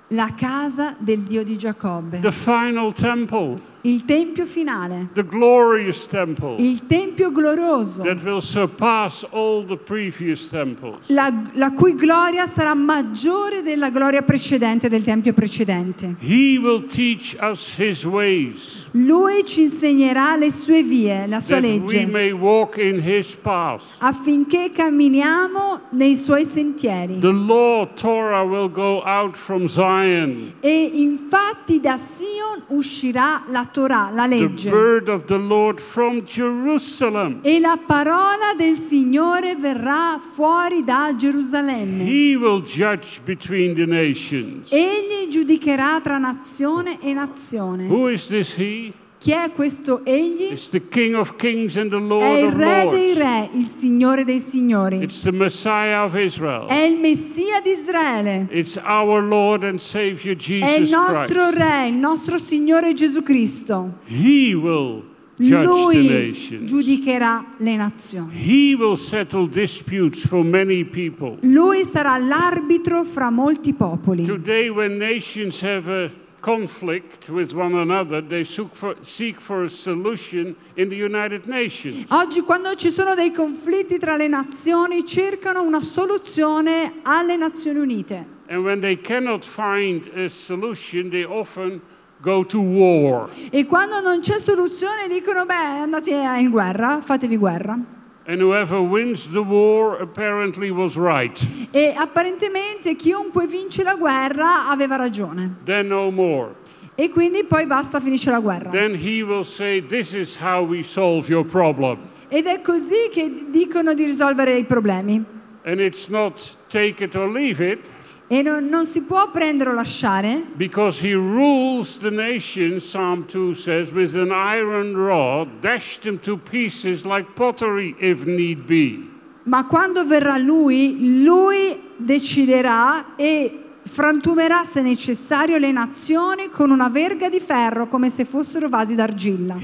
la casa del Dio di Giacobbe, The final temple. Il tempio finale, The glorious temple. il tempio glorioso, That will surpass all the previous temples. la, la cui gloria sarà maggiore della gloria precedente del tempio precedente. He will teach us his ways, Lui ci insegnerà le sue vie, la sua that we legge, may walk in his paths. affinché camminiamo nei suoi sentieri. The law, Torah, will go out from Zion. E infatti da Sion uscirà la Torah, la The legge. word of the Lord from Jerusalem. E la parola del Signore verrà fuori da Gerusalemme. He will judge between the nations. Egli giudicherà tra nazione e nazione. Who is this he? Chi è questo egli? It's the King of Kings and the È Lord il of Re dei. Re, il Signore dei Signori. It's the Messiah of Israel. È il Messia di Israele. It's our Lord and Savior È il Jesus nostro Christ. Re, il nostro Signore Gesù Cristo. He will judge the Lui nations. giudicherà le nazioni. He will settle disputes for many people. Lui sarà l'arbitro fra molti popoli. Today, when nations have a conflict with one another, they for, seek for a solution in the United Nations. Oggi quando ci sono dei conflitti tra le nazioni cercano una soluzione alle Nazioni Unite And when they cannot find a solution, they often go to war. e quando non c'è soluzione dicono beh andate in guerra, fatevi guerra And whoever wins the war apparently was right. e apparentemente chiunque vince la guerra aveva ragione Then no more. e quindi poi basta finisce la guerra Then he will say, This is how we solve your problem. ed è così che dicono di risolvere i problemi And it's not take it or leave it, e non, non si può prendere o lasciare because he rules the nation, Psalm 2 says, with an iron rod, dash them to pieces like pottery if need be. Ma quando verrà lui, lui deciderà e frantumerà se necessario le nazioni con una verga di ferro come se fossero vasi d'argilla.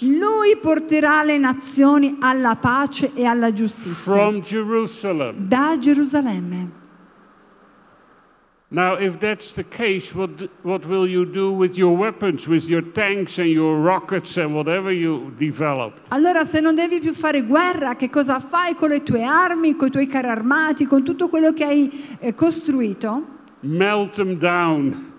Lui porterà le nazioni alla pace e alla giustizia da Gerusalemme. Now, if that's the case, what, what will you do with your weapons, with your tanks and your rockets and whatever you developed? Allora se non devi più fare guerra, che cosa fai con le tue armi, con i tuoi carri armati, con tutto quello che hai eh, costruito? Melt them down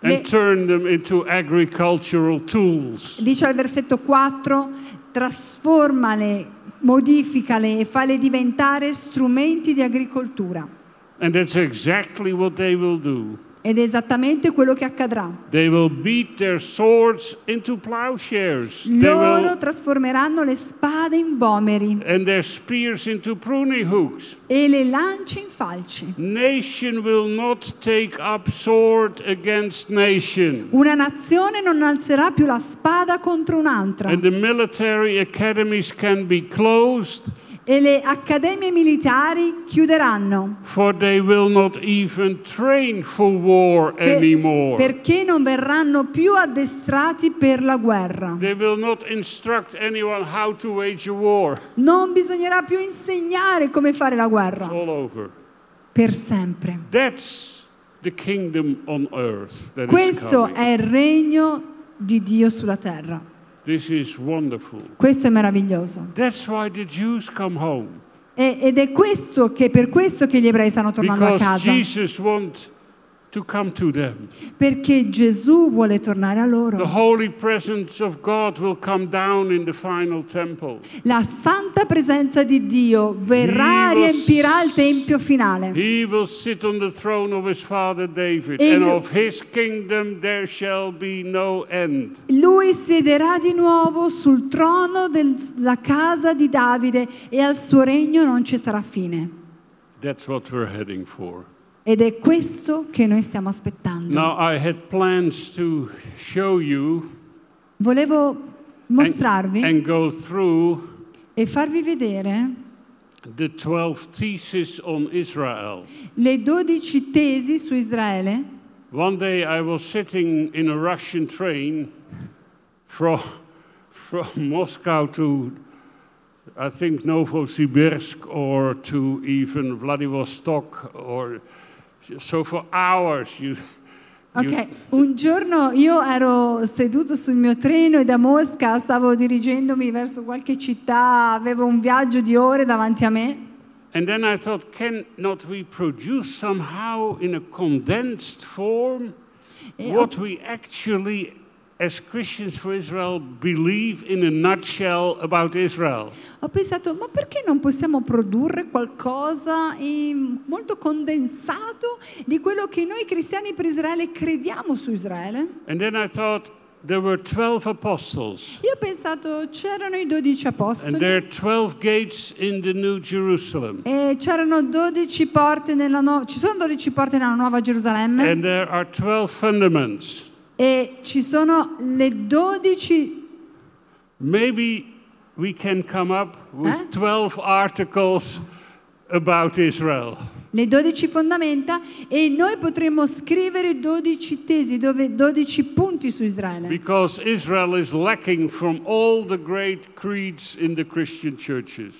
and Le- turn them into agricultural tools. Dice al versetto 4, trasformale, modificale e fale diventare strumenti di agricoltura. And that's exactly what they will do. Ed è esattamente quello che accadrà. They will beat their swords into plowshares. They Loro trasformeranno le spade in vomeri and their spears into pruning hooks. e le lance in falci. Nation will not take up sword against nation. Una nazione non alzerà più la spada contro un'altra And the military academies can be closed, e le accademie militari chiuderanno per- perché non verranno più addestrati per la guerra. Non bisognerà più insegnare come fare la guerra per sempre. Questo è il regno di Dio sulla terra. This is wonderful. Questo è meraviglioso. That's why the Jews come home. E- ed è questo che per questo che gli ebrei stanno tornando a Because casa. Jesus wants to come to them. Perché Gesù vuole tornare a The loro. holy presence of God will come down in the final temple. La santa presenza di Dio verrà e riempirà il tempio finale. He will sit on the throne of his father David, E and of his kingdom there shall be no end. Lui siederà di nuovo sul trono della casa di Davide e al suo regno non ci sarà fine. That's what we're heading for. Ed è questo che noi stiamo aspettando. Now, I had plans to show you volevo mostrarvi and go through e farvi vedere the 12 theses on Israel. le 12 tesi su Israele. One day I was sitting in a Russian train from, from Moscow to, I think, Novosibirsk or to even Vladivostok, or so for hours you. Ok, un giorno io ero seduto sul mio treno e da Mosca stavo dirigendomi verso qualche città, avevo un viaggio di ore davanti a me And then I thought, cannot we produce somehow in a condensed form what we actually, as Christians for Israel, believe in a nutshell about Israel? ho pensato ma perché non possiamo produrre qualcosa molto condensato di quello che noi cristiani per Israele crediamo su Israele? And then I thought, there were 12 apostles, Io ho pensato c'erano i dodici and apostoli there are 12 gates in the New Jerusalem, e c'erano 12 porte nella no- ci sono 12 porte nella Nuova Gerusalemme and there are 12 fundaments. E ci sono le 12 Maybe we can come up with Huh? 12 articles about Israel. le 12 fondamenta e noi potremmo scrivere 12 tesi, dove 12 punti su Israele. Because Israel is lacking from all the great creeds in the Christian churches.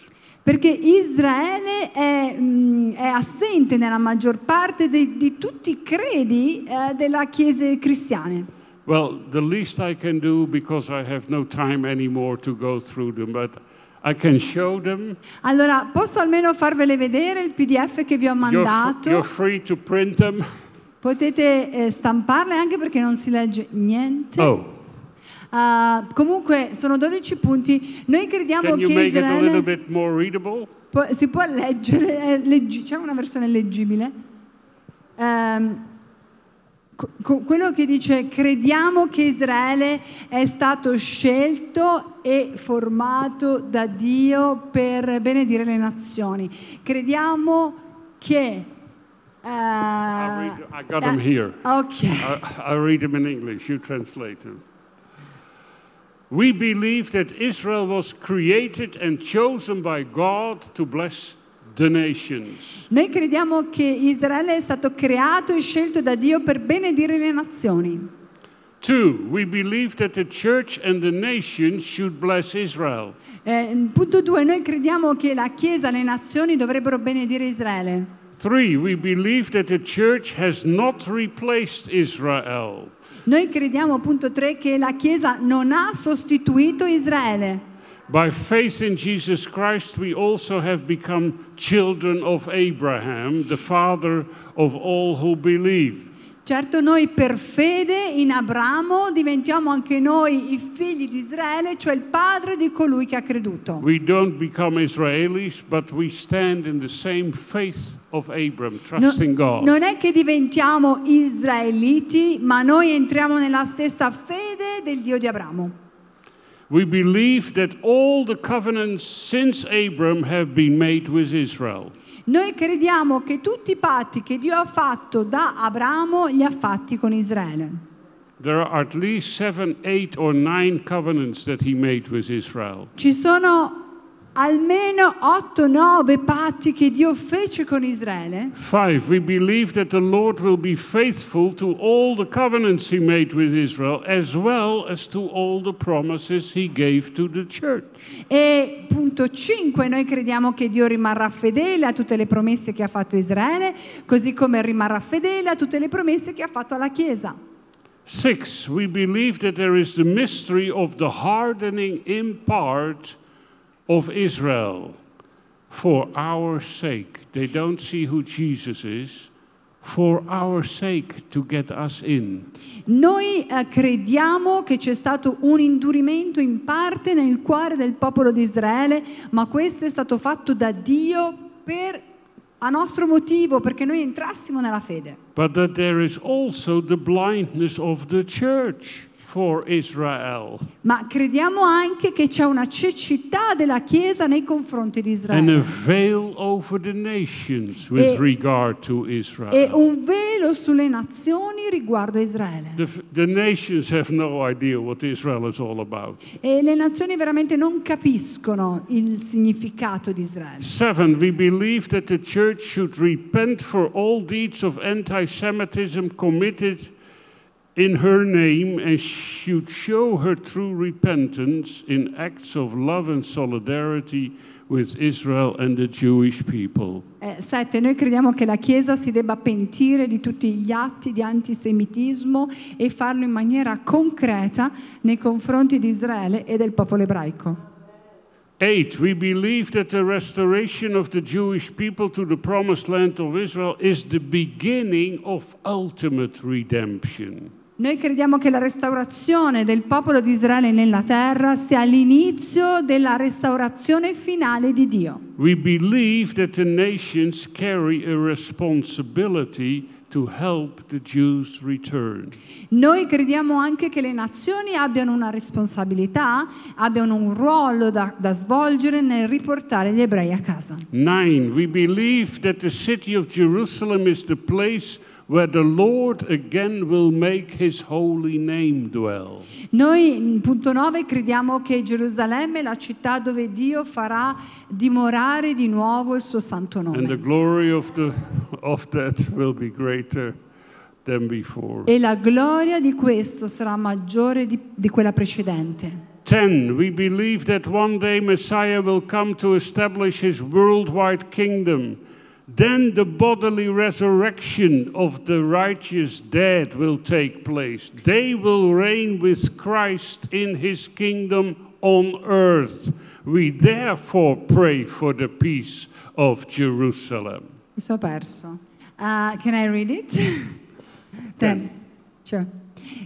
Perché Israele è, mm, è assente nella maggior parte dei- di tutti i credi eh, della Chiesa cristiane. Well, the least I can do, because I have no time anymore to go through them, but I can show them. Allora, posso almeno farvele vedere il PDF che vi ho You're, f- mandato? you're free to print them. Potete eh, stamparle anche perché non si legge niente. Oh, Ah, comunque sono 12 punti. Noi crediamo can you che make it a little Israele bit more readable? può- si può leggere, è leggi- c'è una versione leggibile. Ehm, co- co- quello che dice crediamo che Israele è stato scelto e formato da Dio per benedire le nazioni. Crediamo che... eh, read, I got eh, here. Ok. I, I'll read them in English. You translate them. We believe that Israel was created and chosen by God to bless the nations. Noi crediamo che Israele è stato creato e scelto da Dio per benedire le nazioni. Two, we believe that the church and the nations should bless Israel. Eh, punto due, noi crediamo che la Chiesa e le nazioni dovrebbero benedire Israele. Three, we believe that the church has not replaced Israel. Noi crediamo, punto tre, che la Chiesa non ha sostituito Israele. By faith in Jesus Christ, we also have become children of Abraham, the father of all who believe. Certo, noi per fede in Abramo diventiamo anche noi i figli di Israele, cioè il padre di colui che ha creduto. We don't become Israelis, but we stand in the same faith of Abram, No- trusting God. non è che diventiamo israeliti, ma noi entriamo nella stessa fede del Dio di Abramo. We believe that all the covenants since Abram have been made with Israel. Noi crediamo che tutti i patti che Dio ha fatto da Abramo li ha fatti con Israele. There are at least seven, eight, or nine covenants that he made with Israel. Ci sono almeno 8-9 patti che Dio fece con Israele. Five, we believe that the Lord will be faithful to all the covenants he made with Israel, as well as to all the promises he gave to the church. E punto 5, noi crediamo che Dio rimarrà fedele a tutte le promesse che ha fatto Israele, così come rimarrà fedele a tutte le promesse che ha fatto alla Chiesa. Six, we believe that there is the mystery of the hardening in part of Israel for our sake. They don't see who Jesus is, for our sake to get us in. Noi eh, crediamo che c'è stato un indurimento in parte nel cuore del popolo di Israele, ma questo è stato fatto da Dio per, a nostro motivo, perché noi entrassimo nella fede. But that there is also the blindness of the church Ma crediamo anche che c'è una cecità della Chiesa nei confronti di Israele E- e un velo sulle nazioni riguardo a Israele. The, the no Israel. E le nazioni veramente non capiscono il significato di Israele. Seven, we believe that the church should repent for all deeds of anti Semitism committed in her name and should show her true repentance in acts of love and solidarity with Israel and the Jewish people. Eh, sette, noi crediamo che la Chiesa si debba pentire di tutti gli atti di antisemitismo e farlo in maniera concreta nei confronti di Israele e del popolo ebraico. Eight, we believe that the restoration of the Jewish people to the promised land of Israel is the beginning of ultimate redemption. Noi crediamo che la restaurazione del popolo di Israele nella terra sia l'inizio della restaurazione finale di Dio. We believe that the nations carry a responsibility to help the Jews return. Noi crediamo anche che le nazioni abbiano una responsabilità, abbiano un ruolo da, da svolgere nel riportare gli ebrei a casa. Nine, we believe that the city of Jerusalem is the place where the Lord again will make his holy name dwell. Noi, in punto 9, crediamo che Gerusalemme è la città dove Dio farà dimorare di nuovo il suo santo And the nome. glory of, the, of that will be greater than before. E la gloria di questo sarà maggiore di, di quella precedente. 10. We believe that one day Messiah will come to establish his worldwide kingdom. Then the bodily resurrection of the righteous dead will take place. They will reign with Christ in his kingdom on earth. We therefore pray for the peace of Jerusalem. Mi sono perso. Uh, can I read it? Ten. Sure.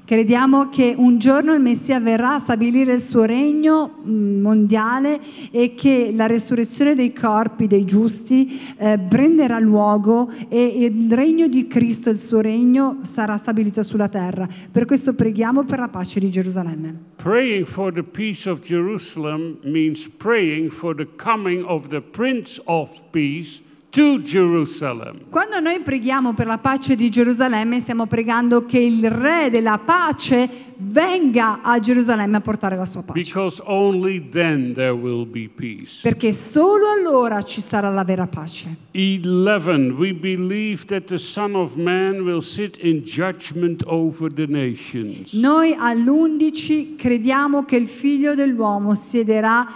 Crediamo che un giorno il Messia verrà a stabilire il suo regno mm, mondiale e che la resurrezione dei corpi dei giusti eh, prenderà luogo e il regno di Cristo, il suo regno, sarà stabilito sulla terra. Per questo preghiamo per la pace di Gerusalemme. Praying for the peace of Jerusalem means praying for the coming of the Prince of Peace. Quando noi preghiamo per la pace di Gerusalemme, stiamo pregando che il Re della pace venga a Gerusalemme a portare la sua pace. Because only then there will be peace. Perché solo allora ci sarà la vera pace. 11. We believe that the Son of Man will sit in judgment over the nations. Noi all'11 crediamo che il figlio dell'uomo siederà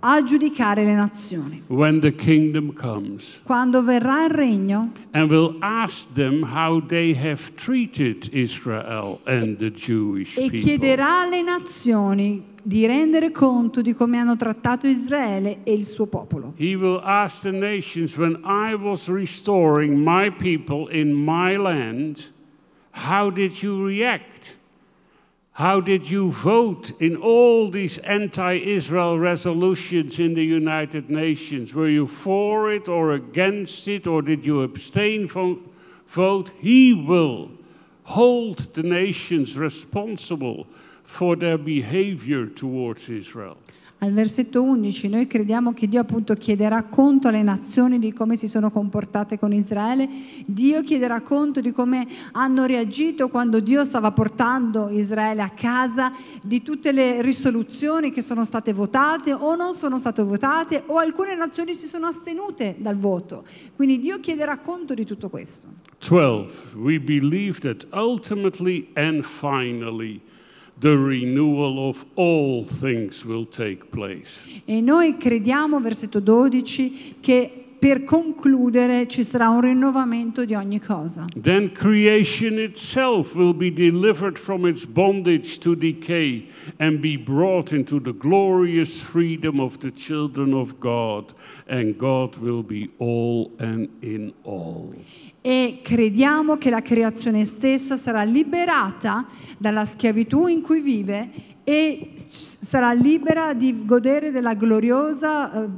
a giudicare le nazioni. When the kingdom comes, Quando verrà il regno and will ask them how they have treated Israel and the Jewish e chiederà alle nazioni di rendere conto di come hanno trattato Israele e il suo popolo. He will ask the nations when I was restoring my people in my land, how did you react? How did you vote in all these anti Israel resolutions in the United Nations? Were you for it or against it, or did you abstain from vote? He will hold the nations responsible for their behavior towards Israel. Al versetto 11 noi crediamo che Dio appunto chiederà conto alle nazioni di come si sono comportate con Israele, Dio chiederà conto di come hanno reagito quando Dio stava portando Israele a casa, di tutte le risoluzioni che sono state votate o non sono state votate o alcune nazioni si sono astenute dal voto. Quindi Dio chiederà conto di tutto questo. 12. We believe that ultimately and finally the renewal of all things will take place. E noi crediamo, versetto 12, che per concludere ci sarà un rinnovamento di ogni cosa. Then creation itself will be delivered from its bondage to decay and be brought into the glorious freedom of the children of God, and God will be all and in all. E crediamo che la creazione stessa sarà liberata dalla schiavitù in cui vive e sarà libera di godere della gloriosa eh,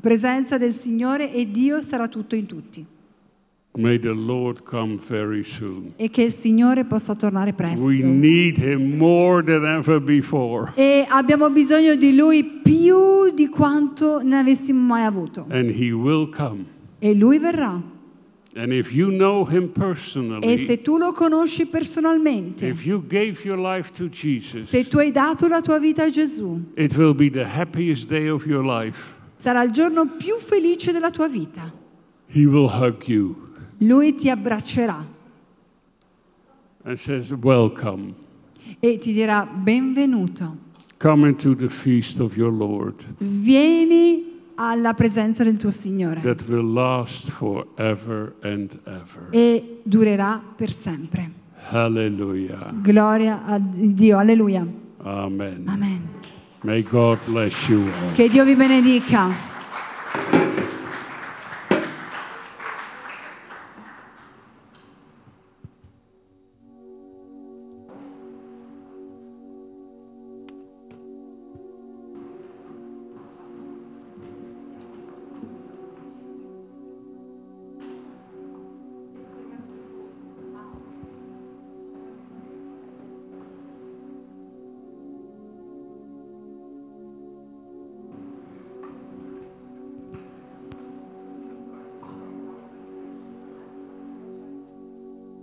presenza del Signore e Dio sarà tutto in tutti. May the Lord come very soon. E che il Signore possa tornare presto. We need him more than ever before. E abbiamo bisogno di Lui più di quanto ne avessimo mai avuto. And he will come. E Lui verrà. And if you know him E se tu lo conosci personalmente, if you gave your life to Jesus, se tu hai dato la tua vita a Gesù, it will be the happiest day of your life. sarà il giorno più felice della tua vita. He will hug you Lui ti abbraccerà and says, Welcome. e ti dirà benvenuto. Come into the feast of your Lord Vieni alla presenza del tuo Signore that will last forever and ever. e durerà per sempre. Hallelujah. Gloria a Dio, alleluia. Amen. Amen. May God bless you all. Che Dio vi benedica.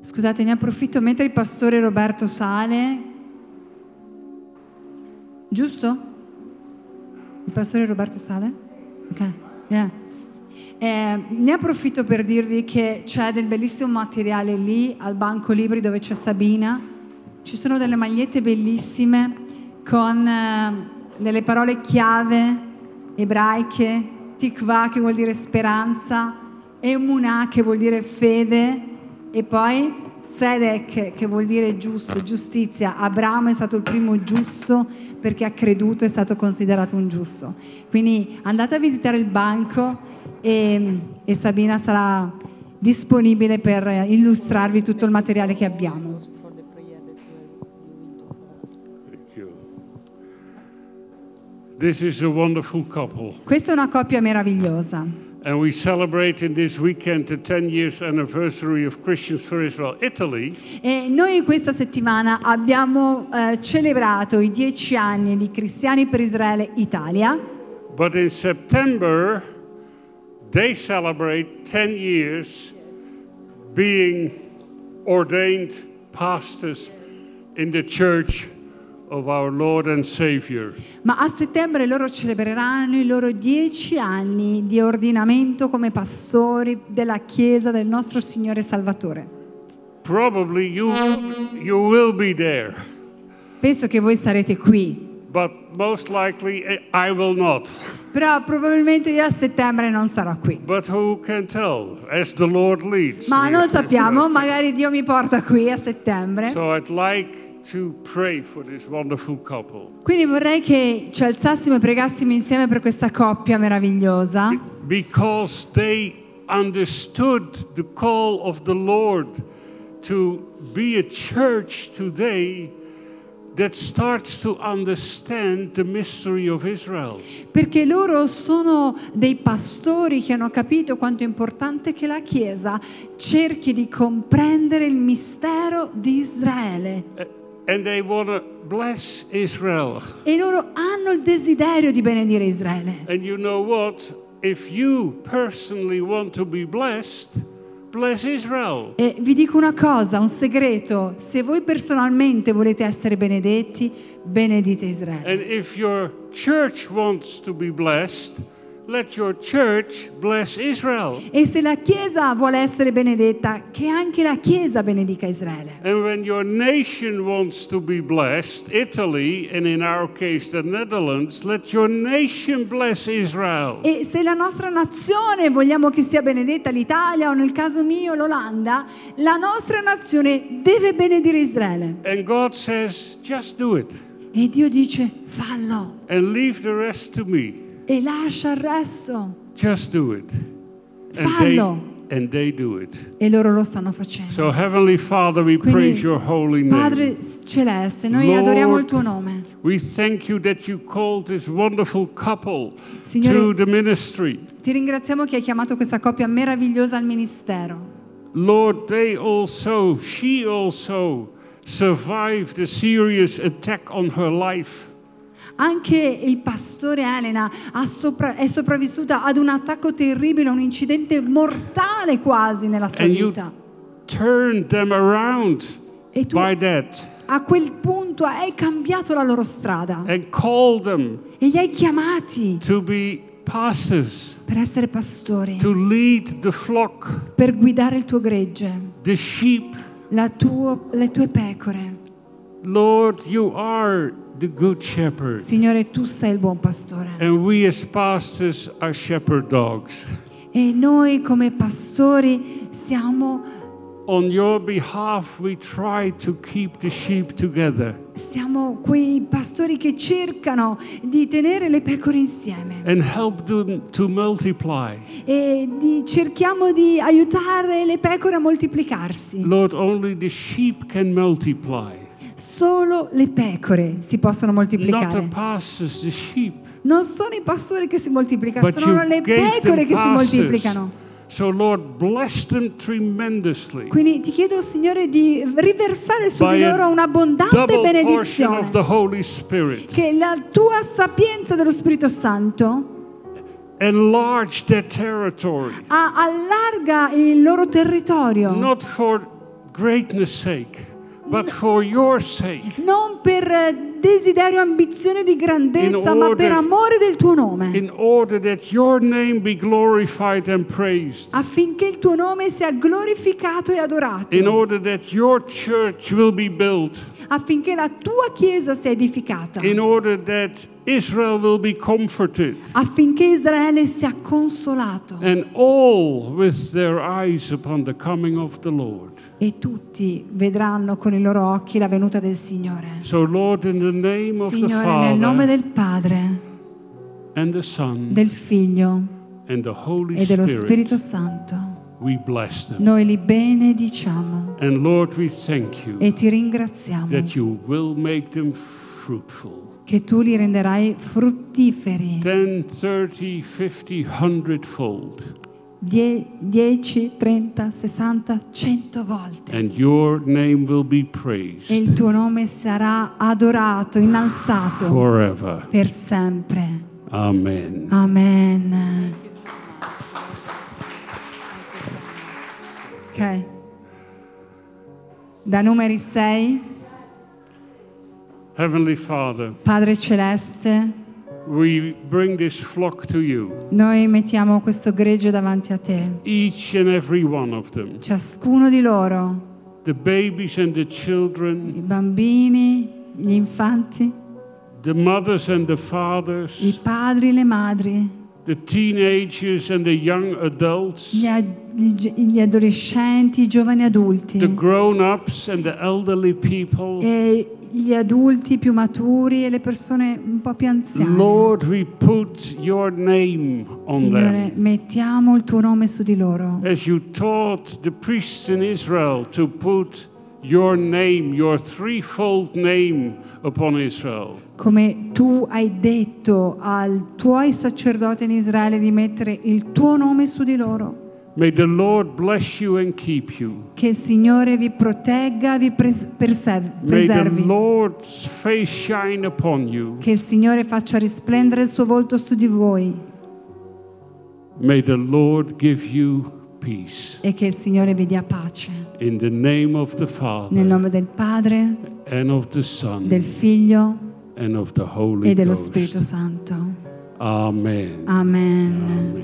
Scusate, ne approfitto mentre il pastore Roberto sale. Giusto? Il pastore Roberto sale? Ok. yeah. Eh, ne approfitto per dirvi che c'è del bellissimo materiale lì al banco libri dove c'è Sabina. Ci sono delle magliette bellissime con eh, delle parole chiave ebraiche, tikva che vuol dire speranza, emunah che vuol dire fede e poi Sedek che vuol dire giusto, giustizia. Abramo è stato il primo giusto perché ha creduto e è stato considerato un giusto. Quindi andate a visitare il banco e, e Sabina sarà disponibile per illustrarvi tutto il materiale che abbiamo. This is a wonderful couple. Questa è una coppia meravigliosa. And we celebrate in this weekend the 10 years anniversary of Christians for Israel Italy. E noi questa settimana abbiamo eh, celebrato i dieci anni di Cristiani per Israele Italia. But in September, they celebrate 10 years being ordained pastors in the church of our Lord and Savior. Ma a settembre loro celebreranno i loro dieci anni di ordinamento come pastori della Chiesa del nostro Signore Salvatore. Probably you, you will be there, Penso che voi sarete qui, but most likely I will not. però probabilmente io a settembre non sarò qui. But who can tell? As the Lord leads. Ma non sappiamo, magari Dio mi porta qui a settembre. So I'd like to pray for this wonderful couple. Quindi vorrei che ci alzassimo e pregassimo insieme per questa coppia meravigliosa. because they understood the call of the Lord to be a church today that starts to understand the mystery of Israel. Perché loro sono dei pastori che hanno capito quanto è importante che la Chiesa cerchi di comprendere il mistero di Israele. And they want to bless Israel. E loro hanno il desiderio di benedire Israele. And you know what? If you personally want to be blessed, bless Israel. E vi dico una cosa, un segreto, se voi personalmente volete essere benedetti, benedite Israele. And if your church wants to be blessed, let your church bless Israel. E se la Chiesa vuole essere benedetta, che anche la Chiesa benedica Israele. And when your nation wants to be blessed, Italy, and in our case the Netherlands, let your nation bless Israel. E se la nostra nazione vogliamo che sia benedetta l'Italia o nel caso mio l'Olanda, la nostra nazione deve benedire Israele. And God says, just do it E Dio dice fallo and leave the rest to me. E lascia il resto. Just do it. And they, Fallo. and they do it. E loro lo stanno facendo. So, Heavenly Father, we Quindi, praise your holy name. Padre celeste, noi Lord, adoriamo il tuo nome. We thank you that you called this wonderful couple Signore- to the ministry. Ti ringraziamo che hai chiamato questa coppia meravigliosa al ministero. Lord, they also, she also survived a serious attack on her life. Anche il pastore Elena ha sopra- è sopravvissuta ad un attacco terribile, a un incidente mortale quasi nella sua And vita. turned them around E tu by that a quel punto hai cambiato la loro strada and called them e li hai chiamati to be pastors, per essere pastori, to lead the flock, per guidare il tuo gregge, the sheep. la tuo- le tue pecore. Lord, you are the good shepherd. Signore, tu sei il buon pastore. And we as pastors are shepherd dogs. E noi come pastori siamo, On your behalf, we try to keep the sheep together siamo quei pastori che cercano di tenere le pecore insieme and help them to multiply. e di- cerchiamo di aiutare le pecore a moltiplicarsi. Lord, only the sheep can multiply. Solo le pecore si possono moltiplicare. Non sono i pastori che si moltiplicano, But sono le pecore che si moltiplicano. So, Lord, bless them tremendously. Quindi ti chiedo, Signore, di riversare su di loro un'abbondante benedizione. of the Holy Spirit. Che la tua sapienza dello Spirito Santo Enlarge their territory. allarga il loro territorio. Not for greatness sake, but for your sake. Non per eh, desiderio, ambizione di grandezza, In ma order- per amore del tuo nome. In order that your name be glorified and praised. Affinché il tuo nome sia glorificato e adorato. In order that your church will be built. Affinché la tua chiesa sia edificata. In order that Israel will be comforted. Affinché Israele sia consolato. And all with their eyes upon the coming of the Lord. E tutti vedranno con i loro occhi la venuta del Signore. So, Lord, in the name of the Signore, nel nome Father del Padre, and the Son del Figlio and the Holy e dello Spirit, Spirito Santo, we bless them. noi li benediciamo And Lord, we thank you e ti ringraziamo that you will make them fruitful. che tu li renderai fruttiferi 10, 30, 50, 100 fold. die- 10, 30, 60, 100 volte. And your name will be E il tuo nome sarà adorato, innalzato forever. per sempre. Amen. Amen. Ok. Da numeri 6, Heavenly Father, Padre Celeste, we bring this flock to you, noi mettiamo questo gregge davanti a te, each and every one of them, ciascuno di loro, the babies and the i children, bambini, gli infanti, the mothers and the i fathers, padri, le madri, the teenagers and the young adults, gli, a- gli- adolescenti, i giovani adulti. the grown ups and the elderly people. e gli adulti più maturi e le persone un po' più anziane. Lord, we put your name on Signore, them. mettiamo il tuo nome su di loro. As you taught the priests in Israel to put your name, your threefold name upon Israel. Come tu hai detto ai tuoi sacerdoti in Israele di mettere il tuo nome su di loro. May the Lord bless you and keep you. Che il Signore vi protegga, vi pres- perse- May the preservi. Lord's face shine upon you. Che il Signore faccia risplendere il suo volto su di voi May the Lord give you peace. e che il Signore vi dia pace. In the name of the Nel Father nome del Padre, and of the Son del Figlio and of the Holy e dello Ghost. Spirito Santo. Amen. Amen. Amen.